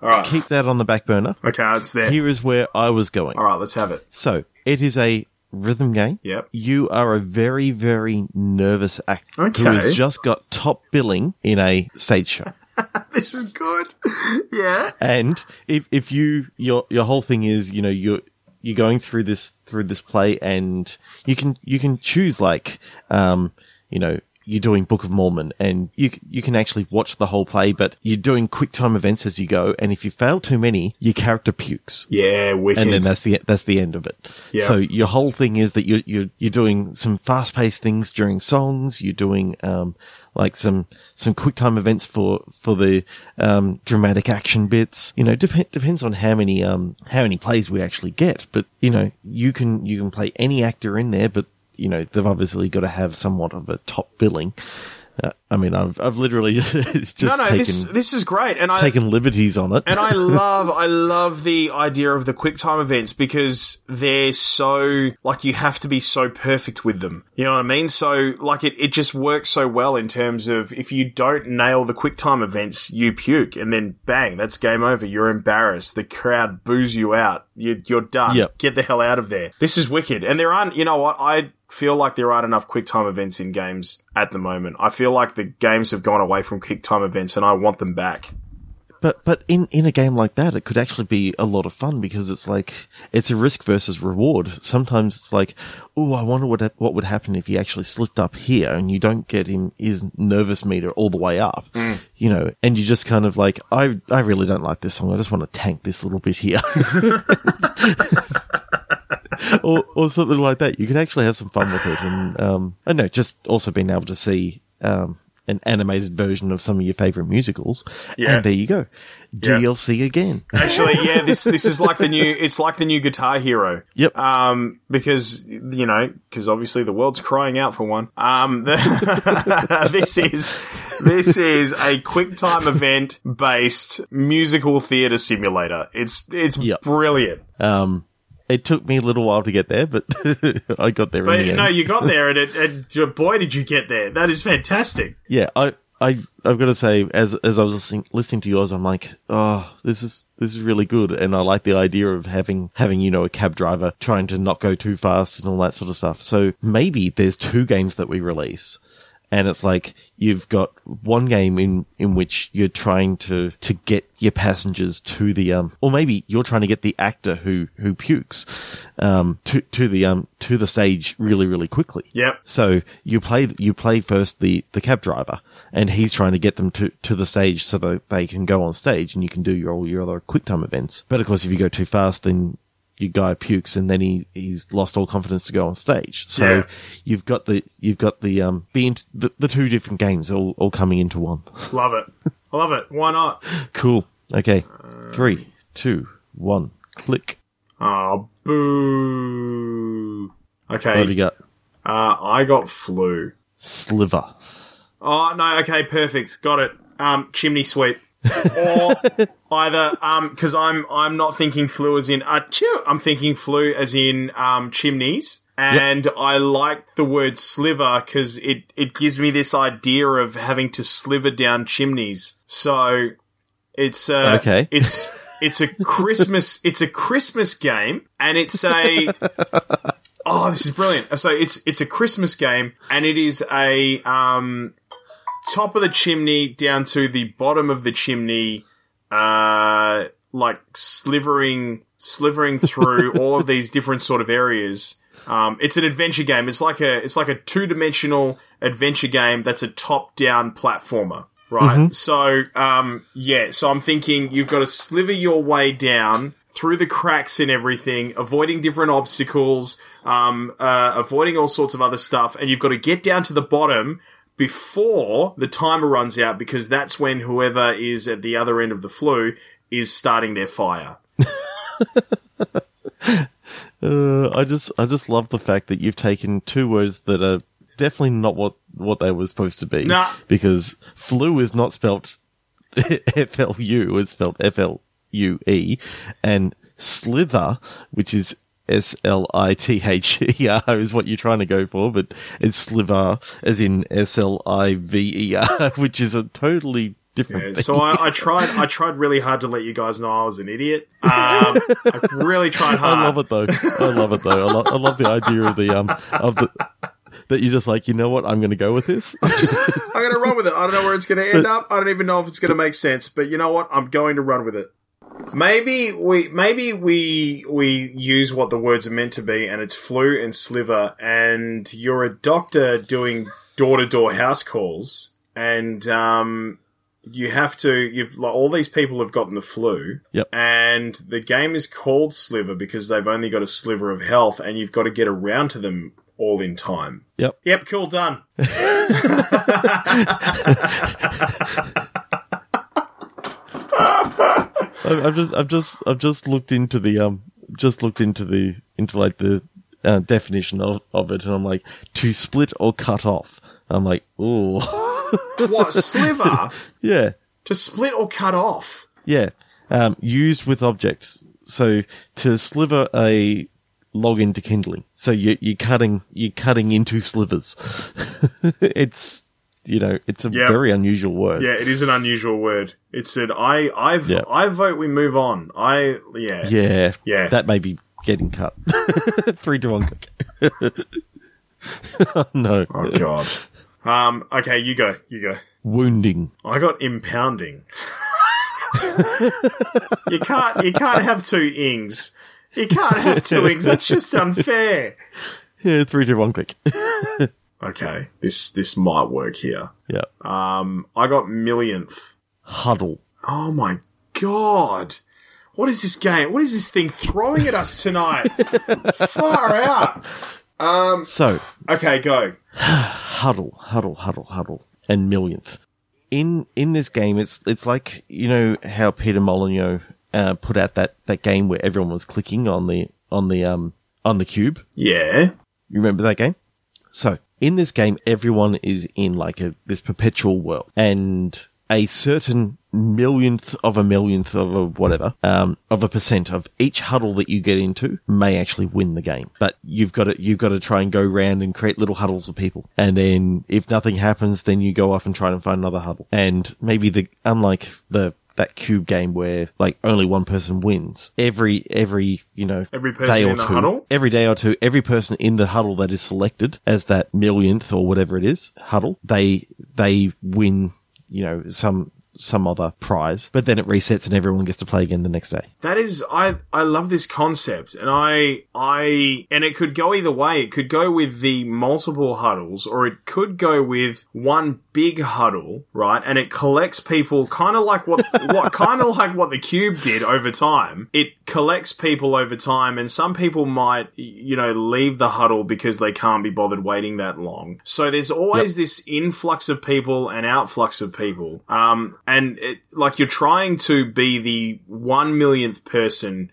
All right.
keep that on the back burner.
Okay, it's there.
Here is where I was going.
All right, let's have it.
So it is a rhythm game.
Yep.
You are a very, very nervous actor
Okay.
who has just got top billing in a stage show.
This is good. yeah.
and if if you your your whole thing is you know you're you're going through this through this play and you can you can choose like um you know you're doing Book of Mormon and you you can actually watch the whole play but you're doing quick time events as you go and if you fail too many your character pukes
Yeah, wicked.
and then that's the that's the end of it.
Yeah.
So your whole thing is that you're you're you're doing some fast paced things during songs. You're doing um like some some quick time events for for the um dramatic action bits. You know, dep- depends on how many um how many plays we actually get. But you know, you can you can play any actor in there, but you know they've obviously got to have somewhat of a top billing. Uh, I mean, I've I've literally just
no, no,
taken
this this is great, and I
taken liberties on it.
and I love I love the idea of the quick time events because they're so like you have to be so perfect with them. You know what I mean? So like it, it just works so well in terms of if you don't nail the quick time events, you puke and then bang, that's game over. You're embarrassed. The crowd boos you out. You, you're done.
Yep.
Get the hell out of there. This is wicked. And there aren't, you know what? I feel like there aren't enough quick time events in games at the moment. I feel like the games have gone away from quick time events and I want them back.
But but in in a game like that, it could actually be a lot of fun because it's like it's a risk versus reward. Sometimes it's like, oh, I wonder what what would happen if he actually slipped up here, and you don't get him his nervous meter all the way up, mm. you know, and you just kind of like, I I really don't like this song. I just want to tank this little bit here. or, or something like that. You can actually have some fun with it, and um, I know, just also being able to see um, an animated version of some of your favorite musicals,
Yeah.
and there you go, DLC again.
Actually, yeah, this this is like the new. It's like the new Guitar Hero.
Yep.
Um, because you know, because obviously the world's crying out for one. Um, the, this is this is a quick time event based musical theater simulator. It's it's
Yep.
brilliant.
Um, it took me a little while to get there, but I got there
But
in the end.
no, you got there, and, it, and boy, did you get there! That is fantastic.
yeah, I, I, I've got to say, as as I was listening, listening to yours, I'm like, oh, this is this is really good, and I like the idea of having having you know a cab driver trying to not go too fast and all that sort of stuff. So maybe there's two games that we release, and it's like you've got one game in in which you're trying to to get your passengers to the um, or maybe you're trying to get the actor who who pukes, um, to to the um to the stage really really quickly.
Yep.
So you play you play first the the cab driver, and he's trying to get them to to the stage so that they can go on stage, and you can do your all your other quick time events. But of course, if you go too fast, then your guy pukes, and then he he's lost all confidence to go on stage. So
Yeah.
you've got the you've got the um the, the the two different games all all coming into one.
Love it. I love it. Why not?
cool. Okay, three, two, one, click.
Oh, boo.
Okay, what have you got?
Uh, I got flu.
Sliver.
Oh no, okay, perfect. Got it. Um, chimney sweep. Or either um because I'm I'm not thinking flu as in uh. I'm thinking flu as in um chimneys. And I like the word sliver because it, it gives me this idea of having to sliver down chimneys. So it's uh,
Okay.
it's it's a Christmas it's a Christmas game and it's a Oh, this is brilliant. So it's it's a Christmas game, and it is a um, top of the chimney down to the bottom of the chimney, uh, like slivering slivering through all of these different sort of areas. Um, it's an adventure game. It's like a it's like a two dimensional adventure game that's a top down platformer. Right. So, um, yeah. So I'm thinking you've got to sliver your way down through the cracks and everything, avoiding different obstacles, um, uh, avoiding all sorts of other stuff, and you've got to get down to the bottom before the timer runs out because that's when whoever is at the other end of the flu is starting their fire.
Uh, I just, I just love the fact that you've taken two words that are definitely not what what they were supposed to be.
Nah.
Because flu is not spelt F L U; it's spelled F L U E, and slither, which is S L I T H E R, is what you're trying to go for, but it's sliver as in S L I V E R, which is a totally different.
Yeah, so I, I tried. I tried really hard to let you guys know I was an idiot. Um, I really tried hard.
I love it though. I love it though. I, lo- I love the idea of the um of the that you're just like, you know what, I'm going to go with this.
I'm going to run with it. I don't know where it's going to end up. I don't even know if it's going to make sense. But you know what? I'm going to run with it. Maybe we maybe we we use what the words are meant to be, and it's flu and sliver, and you're a doctor doing door to door house calls, and um, you have to. You've like, all these people have gotten the flu,
Yep.
and the game is called Sliver because they've only got a sliver of health, and you've got to get around to them all in time.
Yep.
Yep, cool, done.
I've just, I've just, I've just looked into the um, just looked into the into like the uh, definition of, of it, and I'm like, to split or cut off. I'm like, ooh,
What sliver
yeah,
to split or cut off?
yeah. Um, used with objects. So to sliver a log into kindling. So you, you're cutting, you're cutting into slivers. it's, you know, it's a
Yep.
very unusual word.
Yeah, it is an unusual word. It said, "I, I,
Yeah.
I vote we move on." I, yeah,
Yeah.
Yeah.
That may be getting cut. Three to one. oh, no.
Oh god. Um. Okay, you go. You go.
Wounding.
I got impounding. you can't. You can't have two ings. You can't have two ings. That's just unfair.
Yeah, three, two, one, click.
Okay, this this might work here.
yeah.
Um, I got millionth.
Huddle.
Oh my god. What is this game? What is this thing throwing at us tonight? Far out.
Um, so,
Okay, go.
huddle, huddle, huddle, huddle, and millionth. In in this game, it's it's like you know how Peter Molyneux uh, put out that, that game where everyone was clicking on the on the um on the cube.
Yeah.
You remember that game? So in this game, everyone is in like a this perpetual world, and a certain millionth of a millionth of a whatever um, of a percent of each huddle that you get into may actually win the game. But you've got to you've got to try and go around and create little huddles of people, and then if nothing happens, then you go off and try and find another huddle. And maybe the unlike the that cube game where like only one person wins every every you know
Every person
day or
in the
two
huddle?
every day or two every person in the huddle that is selected as that millionth or whatever it is huddle they they win you know some some other prize but then it resets and everyone gets to play again the next day
That is I I love this concept and I I and it could go either way. It could go with the multiple huddles or it could go with one big huddle, right? And it collects people kind of like what what kind of like what the cube did over time. It collects people over time and some people might you know leave the huddle because they can't be bothered waiting that long. So there's always this influx of people and outflux of people. Um and it, like you're trying to be the 1 millionth person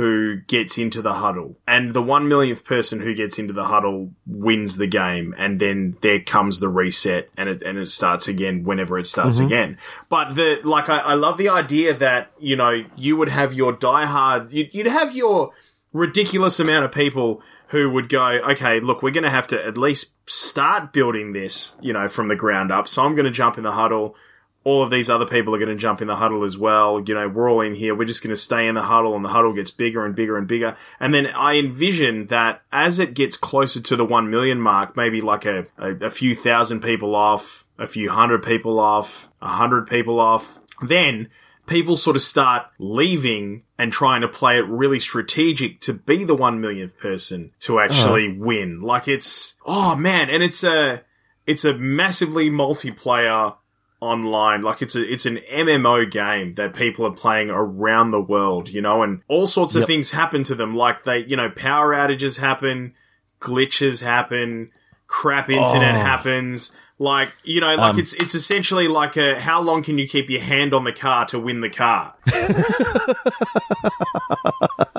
who gets into the huddle. And the one millionth person who gets into the huddle wins the game. And then there comes the reset and it, and it starts again whenever it starts mm-hmm. again. But the, like, I, I love the idea that, you know, you would have your diehard, you'd, you'd have your ridiculous amount of people who would go, okay, look, we're going to have to at least start building this, you know, from the ground up. So I'm going to jump in the huddle all of these other people are going to jump in the huddle as well. You know, we're all in here. We're just going to stay in the huddle and the huddle gets bigger and bigger and bigger. And then I envision that as it gets closer to the 1 million mark, maybe like a, a, a few thousand people off, a few hundred people off, a hundred people off, then people sort of start leaving and trying to play it really strategic to be the 1 millionth person to uh-huh. actually win. Like it's, oh man, and it's a, it's a massively multiplayer online. Like it's a it's an MMO game that people are playing around the world, you know, and all sorts of
Yep.
things happen to them. Like they, you know, power outages happen, glitches happen, crap internet
Oh.
happens. Like you know, like
Um,
it's it's essentially like a how long can you keep your hand on the car to win the car?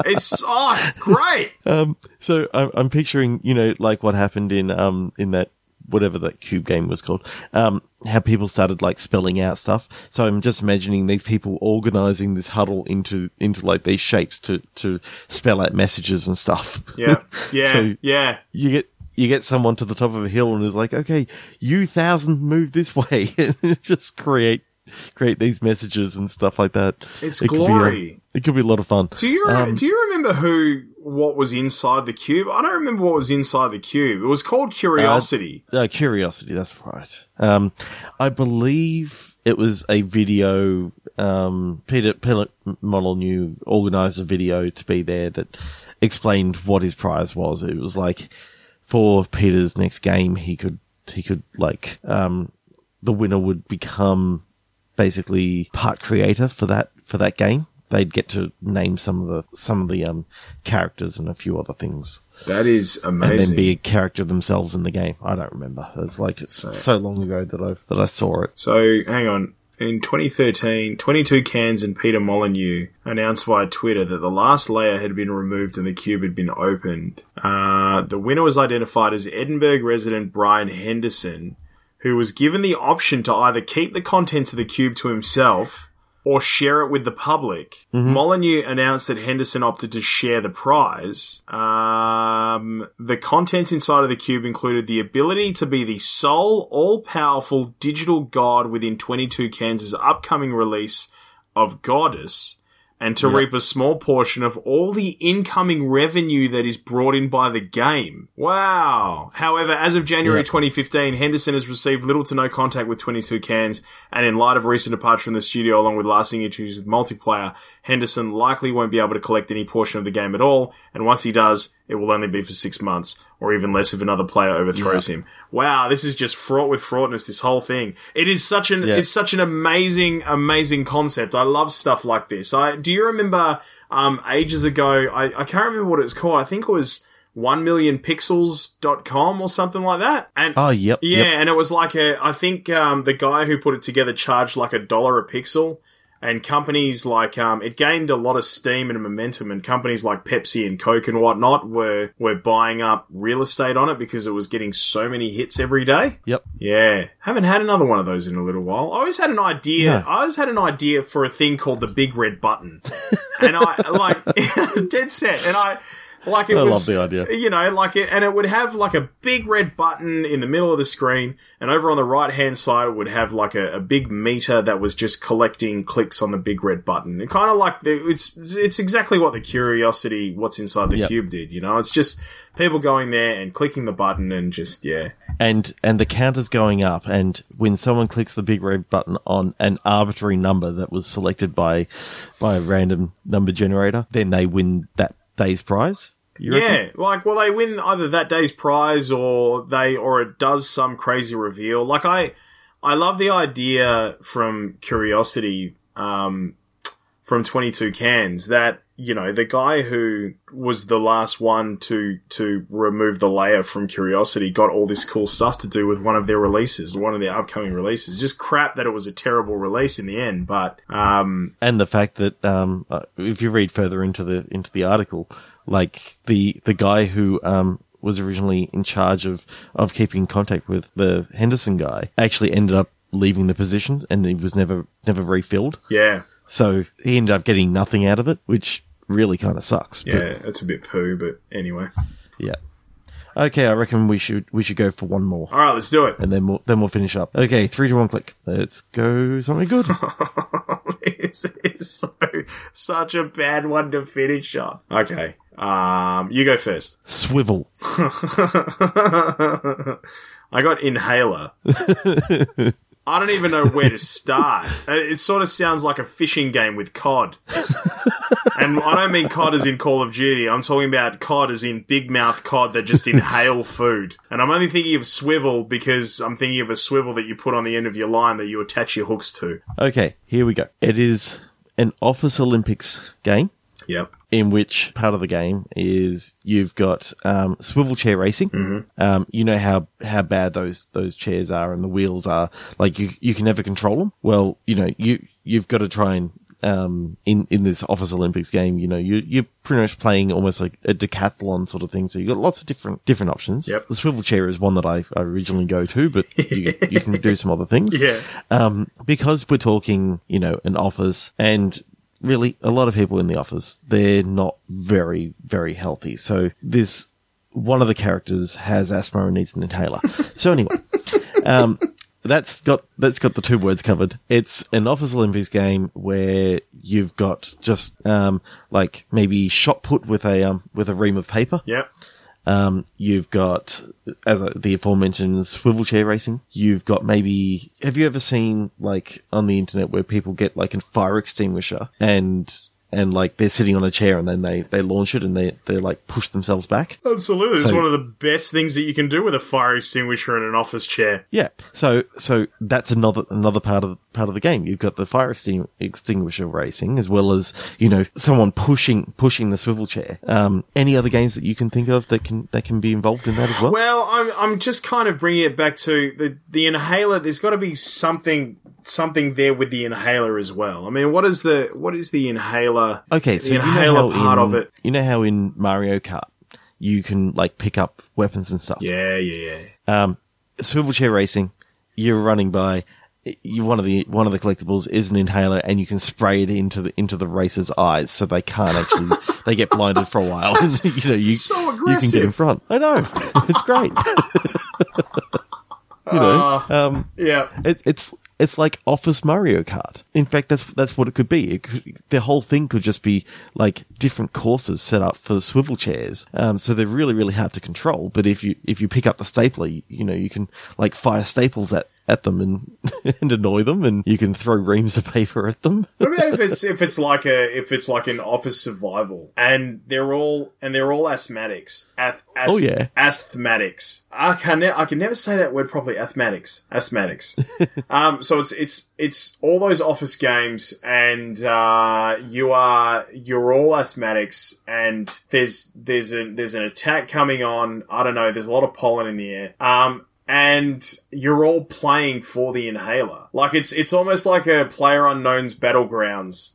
it's oh, it's great.
Um, so I'm, I'm picturing, you know, like what happened in um in that whatever that cube game was called. Um, how people started like spelling out stuff. So I'm just imagining these people organizing this huddle into into like these shapes to to spell out messages and stuff.
Yeah, yeah,
So-
yeah.
you get you get someone to the top of a hill and is like, okay, you thousand move this way, and just create create these messages and stuff like that.
It's
Could be,
glory.
um, it could be a lot of fun.
Do you
Um,
do you remember who what was inside the cube? I don't remember what was inside the cube. It was called Curiosity.
Uh, Curiosity, that's right. Um, I believe it was a video. Um, Peter Peter Molyneux organised a video to be there that explained what his prize was. It was like for Peter's next game, he could he could like um, the winner would become basically part creator for that for that game. They'd get to name some of the some of the um, characters and a few other things
that is amazing.
and then be a character themselves in the game. I don't remember. It's like it's so long ago that I that I saw it.
so hang on. In 2013, 22 Cans and Peter Molyneux announced via Twitter that the last layer had been removed and the cube had been opened. Uh, the winner was identified as Edinburgh resident Brian Henderson, who was given the option to either keep the contents of the cube to himself or share it with the public. Molyneux announced that Henderson opted to share the prize. Um, the contents inside of the cube included the ability to be the sole, all-powerful digital god within 22 Cans' upcoming release of Godus, and to reap a small portion of all the incoming revenue that is brought in by the game. Wow. However, as of January
Yeah.
2015, Henderson has received little to no contact with 22 Cans, and in light of recent departure from the studio along with lasting issues with multiplayer, Henderson likely won't be able to collect any portion of the game at all, and once he does, it will only be for six months, or even less if another player overthrows him. Wow, this is just fraught with fraudness, this whole thing. It is such an,
Yeah.
it's such an amazing, amazing concept. I love stuff like this. I, do you remember, um, ages ago, I, I can't remember what it's called, I think it was 1millionpixels.com or something like that. And,
Oh, yep.
yeah,
Yep.
and it was like a. I think um, the guy who put it together charged like a dollar a pixel, and companies like um, it gained a lot of steam and momentum, and companies like Pepsi and Coke and whatnot were were buying up real estate on it because it was getting so many hits every day.
Yep.
Yeah, haven't had another one of those in a little while. I always had an idea.
No.
I always had an idea for a thing called the big red button, and I like dead set, and I. Like it
I
was,
love the idea.
you know, like it, and it would have like a big red button in the middle of the screen, and over on the right hand side it would have like a, a big meter that was just collecting clicks on the big red button. It kind of like the, it's it's exactly what the Curiosity, what's inside the
Yep.
cube did. You know, it's just people going there and clicking the button and just yeah,
and and the counter's going up and when someone clicks the big red button on an arbitrary number that was selected by by a random number generator then they win that day's prize you?
Yeah, like well, they win either that day's prize or they or it does some crazy reveal. Like I, I love the idea from Curiosity, um, from Twenty Two Cans that you know the guy who was the last one to to remove the layer from Curiosity got all this cool stuff to do with one of their releases, one of their upcoming releases. Just crap that it was a terrible release in the end, but um,
and the fact that um uh, if you read further into the into the article like the the guy who um was originally in charge of of keeping contact with the Henderson guy actually ended up leaving the position and he was never never refilled
yeah,
so he ended up getting nothing out of it which really kind of sucks but-
yeah, it's a bit poo, but anyway.
Yeah. Okay, I reckon we should we should go for one more,
All right, let's do it.
and then we'll then we'll finish up. Okay, three to one click. Let's go something good.
it's, it's so such a bad one to finish on. Okay, um, you go first.
Swivel.
I got inhaler. I don't even know where to start. Uh, It sort of sounds like a fishing game with COD. and I don't mean COD as in Call of Duty. I'm talking about COD as in big mouth COD that just inhale food. And I'm only thinking of swivel because I'm thinking of a swivel that you put on the end of your line that you attach your hooks to.
Okay, here we go. It is an Office Olympics game
Yep.
in which part of the game is you've got um, swivel chair racing. Um, you know how how bad those those chairs are and the wheels are. Like you you can never control them. Well, you know you you've got to try and um, in in this Office Olympics game, you know you you're pretty much playing almost like a decathlon sort of thing. So you've got lots of different different options.
Yep.
The swivel chair is one that I, I originally go to, but you, you can do some other things
Yeah.
um, because we're talking, you know, an office and really a lot of people in the office, they're not very, very healthy. So this, one of the characters has asthma and needs an inhaler. so anyway, um, that's got, that's got the two words covered. It's an Office Olympics game where you've got just, um, like maybe shot put with a, um, with a ream of paper.
Yep.
Um, you've got, as the aforementioned swivel chair racing. You've got maybe, have you ever seen like on the internet where people get like a fire extinguisher and, and like they're sitting on a chair and then they, they launch it and they, they like push themselves back?
Absolutely. It's one of the best things that you can do with a fire extinguisher in an office chair.
Yeah. So, so that's another, another part of, part of the game. You've got the fire extin- extinguisher racing as well as, you know, someone pushing, pushing the swivel chair. Um, any other games that you can think of that can, that can be involved in that as well?
Well, I'm I'm just kind of bringing it back to the the inhaler. There's got to be something something there with the inhaler as well. I mean, what is the what is the inhaler?
Okay,
the
so you know
part
in,
of it.
You know how in Mario Kart you can like pick up weapons and stuff.
Yeah, yeah, yeah.
Um, swivel chair racing, you're running by. You one of the one of the collectibles is an inhaler, and you can spray it into the into the racer's eyes, so they can't actually they get blinded for a while. you know, you
so
you can get in front. I know it's great. you know, um,
Yeah.
it, it's it's like Office Mario Kart. In fact, that's that's what it could be. It could, the whole thing could just be like different courses set up for swivel chairs. Um, so they're really really hard to control. But if you if you pick up the stapler, you, you know you can like fire staples at at them and and annoy them, and you can throw reams of paper at them.
What about if it's if it's like a if it's like an office survival and they're all and they're all asthmatics? Ath,
Oh, yeah.
asthmatics. I can ne- I can never say that word properly. Asthmatics, asthmatics. um, so it's it's it's all those office games, and uh, you are you're all asthmatics, and there's there's a there's an attack coming on. I don't know. There's a lot of pollen in the air. Um, and you're all playing for the inhaler. Like it's it's almost like a player unknown's battlegrounds,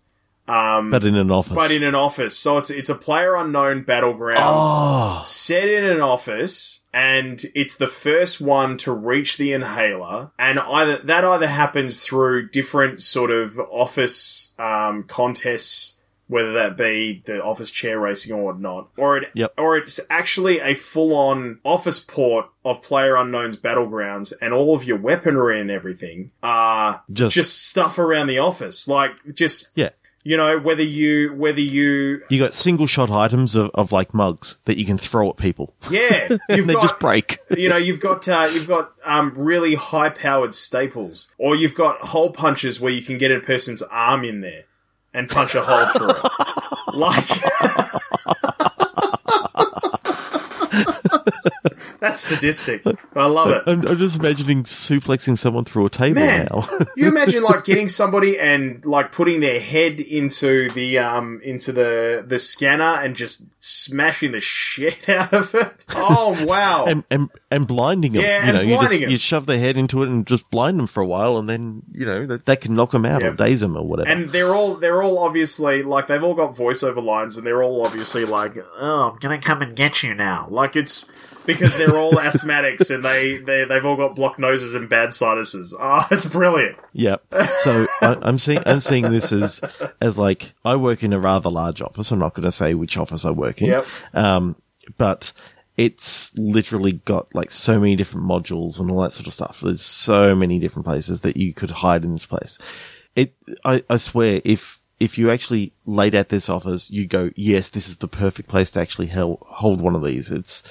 um,
But in an office.
but in an office. So it's it's a player unknown battlegrounds
oh,
set in an office. And it's the first one to reach the inhaler, and either that either happens through different sort of office um, contests, whether that be the office chair racing or whatnot, or it
Yep.
or it's actually a full-on office port of Player Unknown's Battlegrounds, and all of your weaponry and everything are
Just-
just stuff around the office, like just
yeah.
you know whether you whether you
You got single shot items of, of like mugs that you can throw at people.
yeah you've
and they
got
just break.
you know you've got uh, you've got um, really high powered staples, or you've got hole punches where you can get a person's arm in there and punch a hole through it, like. That's sadistic. I love it.
I'm, I'm just imagining suplexing someone through a table
Man.
now.
you imagine like getting somebody and like putting their head into the um into the the scanner and just smashing the shit out of it. Oh wow.
and, and and blinding them.
Yeah,
you know,
and
you just you shove their head into it and just blind them for a while, and then you know that, that can knock them out or daze them or whatever.
and they're all they're all obviously like they've all got voiceover lines and they're all obviously like, "Oh, I'm to come and get you now." Like it's because they're all asthmatics and they, they they've all got blocked noses and bad sinuses. Oh, it's brilliant.
Yep. So I, I'm seeing I'm seeing this as as like I work in a rather large office. I'm not going to say which office I work in.
Yep.
Um, but it's literally got like so many different modules and all that sort of stuff. There's so many different places that you could hide in this place. It, I, I swear, if if you actually laid out this office, you go, yes, this is the perfect place to actually hel- hold one of these. It's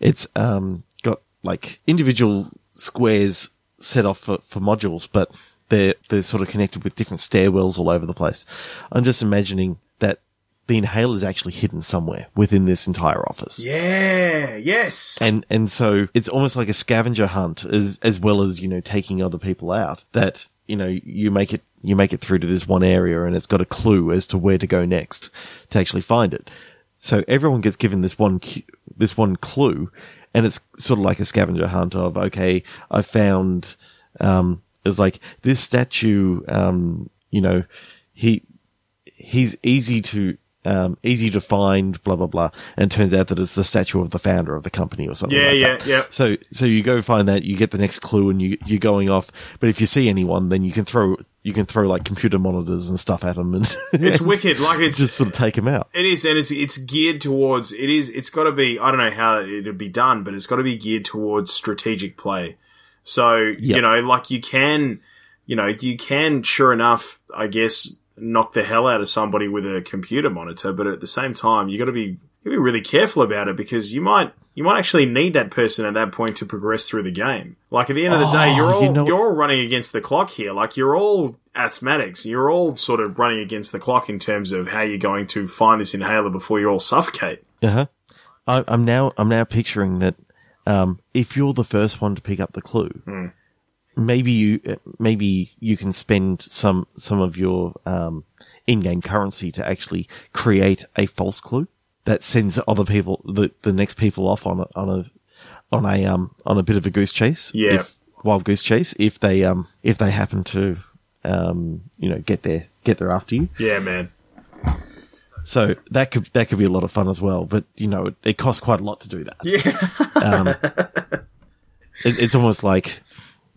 it's um got like individual squares set off for, for modules, but they're they're sort of connected with different stairwells all over the place. I'm just imagining that the inhaler is actually hidden somewhere within this entire office.
Yeah. Yes.
And and so it's almost like a scavenger hunt as as well as, you know, taking other people out. That, you know, you make it you make it through to this one area and it's got a clue as to where to go next to actually find it. So everyone gets given this one this one clue and it's sort of like a scavenger hunt of okay, I found um it was like this statue um you know, he he's easy to um, easy to find, blah blah blah, and it turns out that it's the statue of the founder of the company or something.
Yeah,
like
yeah,
that.
yeah.
So so you go find that, you get the next clue, and you you're going off. But if you see anyone, then you can throw you can throw like computer monitors and stuff at them, and
it's wicked. Like it's
just sort of take them out.
It is, and it's it's geared towards. It is. It's got to be. I don't know how it'd be done, but it's got to be geared towards strategic play. So you know, like you can, you know, you can, sure enough, I guess, knock the hell out of somebody with a computer monitor. But at the same time, you got to be you be really careful about it because you might you might actually need that person at that point to progress through the game. Like at the end of the day,
Oh,
you're all
you know-
you're all running against the clock here. Like you're all asthmatics. You're all sort of running against the clock in terms of how you're going to find this inhaler before you all suffocate.
Uh huh. I, I'm now I'm now picturing that um, if you're the first one to pick up the clue, maybe you maybe you can spend some some of your um, in-game currency to actually create a false clue that sends other people the, the next people off on a on a on a um on a bit of a goose chase.
Yeah.
If, wild goose chase if they um if they happen to um you know get there get there after you.
Yeah, man.
So that could that could be a lot of fun as well. But you know, it, it costs quite a lot to do that.
Yeah.
It, it's almost like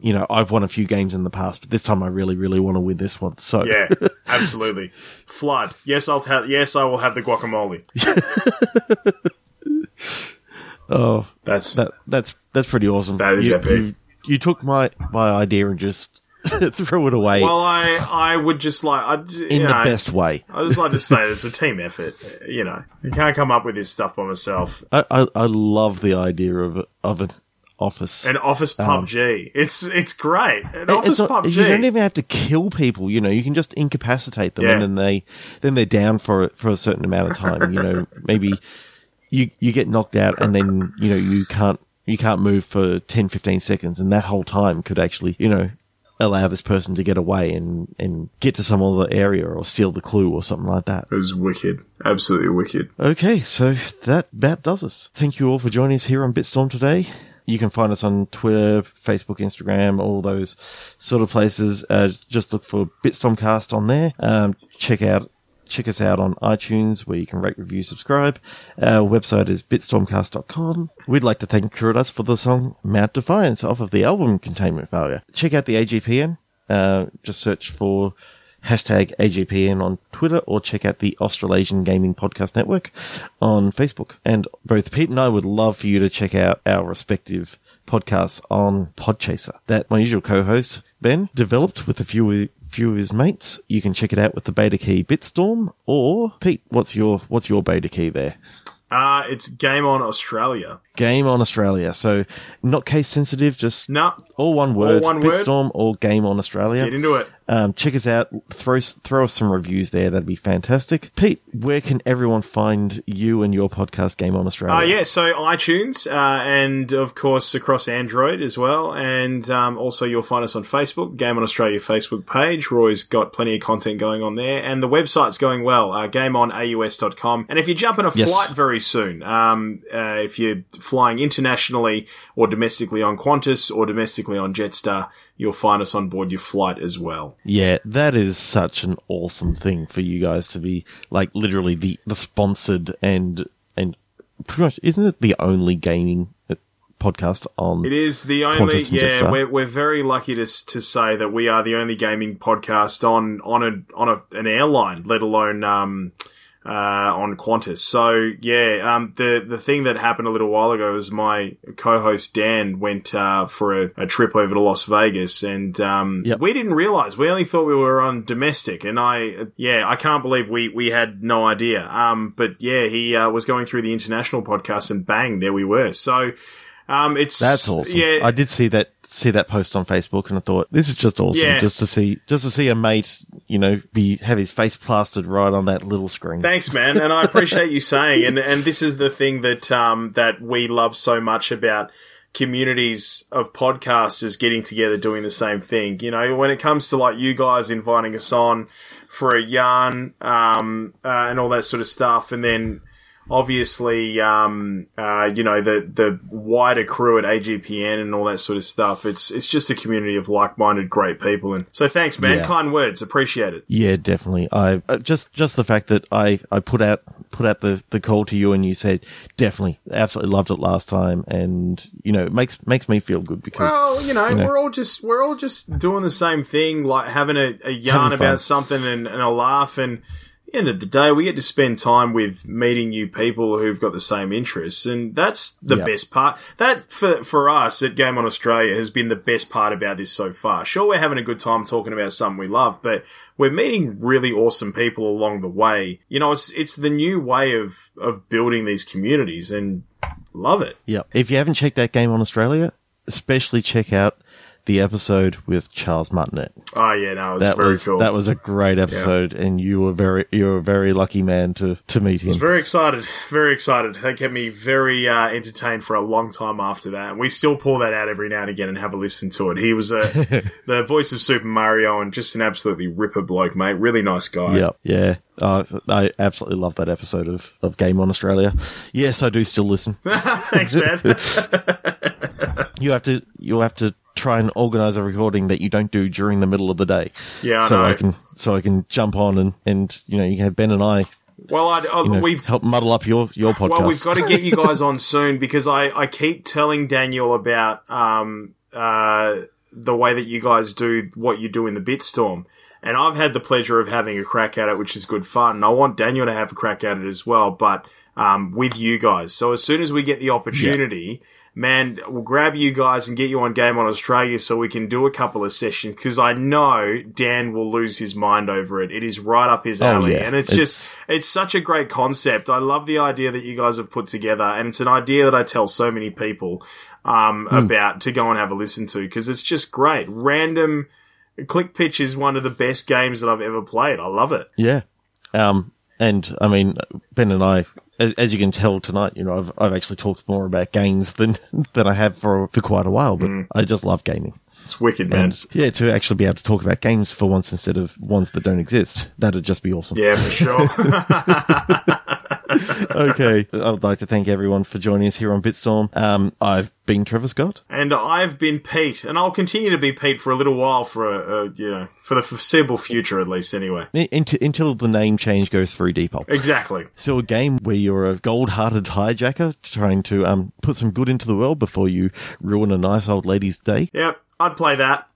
you know I've won a few games in the past, but this time I really really want to win this one. So
Yeah, absolutely. Flood. Yes, I'll ta- yes, I will have the guacamole.
oh,
That's
that that's that's pretty awesome.
That is
you,
epic.
You, you took my my idea and just threw it away
Well, I I would just like I you
in the
know,
best way.
I just like to say it's a team effort. You know, you can't come up with this stuff by myself.
I, I, I love the idea of of an office.
An office PUBG. It's it's great. An
It-
office
Um, not-
PUBG.
You don't even have to kill people. You know, you can just incapacitate them,
Yeah.
and then they then they're down for for a certain amount of time. You know, maybe you you get knocked out, and then you know you can't you can't move for 10, 15 seconds, and that whole time could actually you know allow this person to get away and and get to some other area or steal the clue or something like that.
it was wicked. Absolutely wicked.
Okay, so that about does us. Thank you all for joining us here on Bitstorm today. You can find us on Twitter, Facebook, Instagram, all those sort of places. Uh, just look for Bitstormcast on there. Um, check out check us out on iTunes where you can rate, review, subscribe. Our website is bitstormcast.com. We'd like to thank Kuridas for the song Mount Defiance off of the album Containment Failure. Check out the AGPN. Uh, just search for hashtag AGPN on Twitter or check out the Australasian Gaming Podcast Network on Facebook. And both Pete and I would love for you to check out our respective podcasts on Podchaser that my usual co-host, Ben, developed with a few few of his mates. You can check it out with the beta key Bitstorm or Pete, what's your what's your beta key there?
Uh it's Game On Australia.
Game on Australia. So not case sensitive, just
No,
all one word,
one word.
Bitstorm or Game on Australia.
get into it.
Um, check us out. Throw throw us some reviews there. That'd be fantastic. Pete, where can everyone find you and your podcast, Game on Australia?
Uh, yeah, so iTunes uh, and of course across Android as well, and um, also you'll find us on Facebook, Game on Australia Facebook page. Roy's got plenty of content going on there, and the website's going well, uh, GameOnAUS.com. And if you jump on a
Yes.
flight very soon, um, uh, if you're flying internationally or domestically on Qantas or domestically on Jetstar, you'll find us on board your flight as well.
Yeah, that is such an awesome thing for you guys to be like literally the, the sponsored and and pretty much isn't it the only gaming uh, podcast on?
It is the only yeah. We're, we're very lucky to to say that we are the only gaming podcast on on a on a, an airline, let alone um, uh, on Qantas. So yeah, um, the the thing that happened a little while ago was my co-host Dan went uh, for a, a trip over to Las Vegas, and um,
Yep.
we didn't realize. We only thought we were on domestic, and I yeah, I can't believe we we had no idea. Um, but yeah, he uh, was going through the international podcast, and bang, there we were. So. Um, it's
That's awesome.
Yeah,
I did see that see that post on Facebook, and I thought this is just awesome,
Yeah.
just to see just to see a mate, you know, be have his face plastered right on that little screen.
Thanks, man, and I appreciate you saying. And and this is the thing that um, that we love so much about communities of podcasters getting together doing the same thing. You know, when it comes to like you guys inviting us on for a yarn um, uh, and all that sort of stuff, and then obviously, um, uh, you know, the the wider crew at AGPN and all that sort of stuff. It's it's just a community of like minded, great people. And so, thanks, man.
Yeah.
Kind words, appreciate it.
Yeah, definitely. I uh, just just the fact that I I put out put out the the call to you and you said definitely absolutely loved it last time and you know it makes makes me feel good because
Well, you know,
you know.
we're all just we're all just doing the same thing, like having a, a yarn
Having
about something and, and a laugh. And the end of the day, we get to spend time with meeting new people who've got the same interests, and that's the
Yeah.
best part. That for for us at Game on Australia has been the best part about this so far. Sure, we're having a good time talking about something we love, but we're meeting really awesome people along the way. You know, it's it's the new way of of building these communities, and love it.
yeah if you haven't checked out Game on Australia especially check out the episode with Charles Martinet
Oh yeah, no, it was
that
very
was
cool.
that was a great episode and you were very you were a very lucky man to to meet him I was
Very excited, very excited. That kept me very uh, entertained for a long time after that. And we still pull that out every now and again and have a listen to it. He was a, the voice of Super Mario and just an absolutely ripper bloke, mate. Really nice guy.
Yeah, yeah. Uh, I absolutely love that episode of, of Game on Australia. Yes, I do still listen.
Thanks, man.
You have to you have to try and organize a recording that you don't do during the middle of the day.
Yeah, I
so
know.
I can so I can jump on and and you know you can have Ben and I
well, I, I,
you know,
we've
help muddle up your your podcast.
Well, we've got to get you guys on soon because I, I keep telling Daniel about um, uh, the way that you guys do what you do in the Bitstorm. and I've had the pleasure of having a crack at it, which is good fun. And I want Daniel to have a crack at it as well, but um, with you guys. So as soon as we get the opportunity, man, we'll grab you guys and get you on Game on Australia so we can do a couple of sessions because I know Dan will lose his mind over it. It is right up his alley,
Oh, yeah.
and it's,
It's-
just it's such a great concept. I love the idea that you guys have put together, and it's an idea that I tell so many people um,
Hmm.
about to go and have a listen to because it's just great. Random Click Pitch is one of the best games that I've ever played. I love it.
Yeah. Um, and I mean, Ben and I, as, as you can tell tonight, you know, I've, I've actually talked more about games than, than I have for, for quite a while, but
Mm.
I just love gaming.
It's wicked, man.
And yeah, to actually be able to talk about games for once instead of ones that don't exist, that'd just be awesome.
Yeah, for sure.
okay. I would like to thank everyone for joining us here on Bitstorm. Um, I've been Trevor Scott.
and I've been Pete, and I'll continue to be Pete for a little while, for a, a you know, for the foreseeable future at least. Anyway,
Until, until the name change goes through deed poll.
exactly.
So a game where you're a gold-hearted hijacker trying to um, put some good into the world before you ruin a nice old lady's day.
Yep, I'd play that.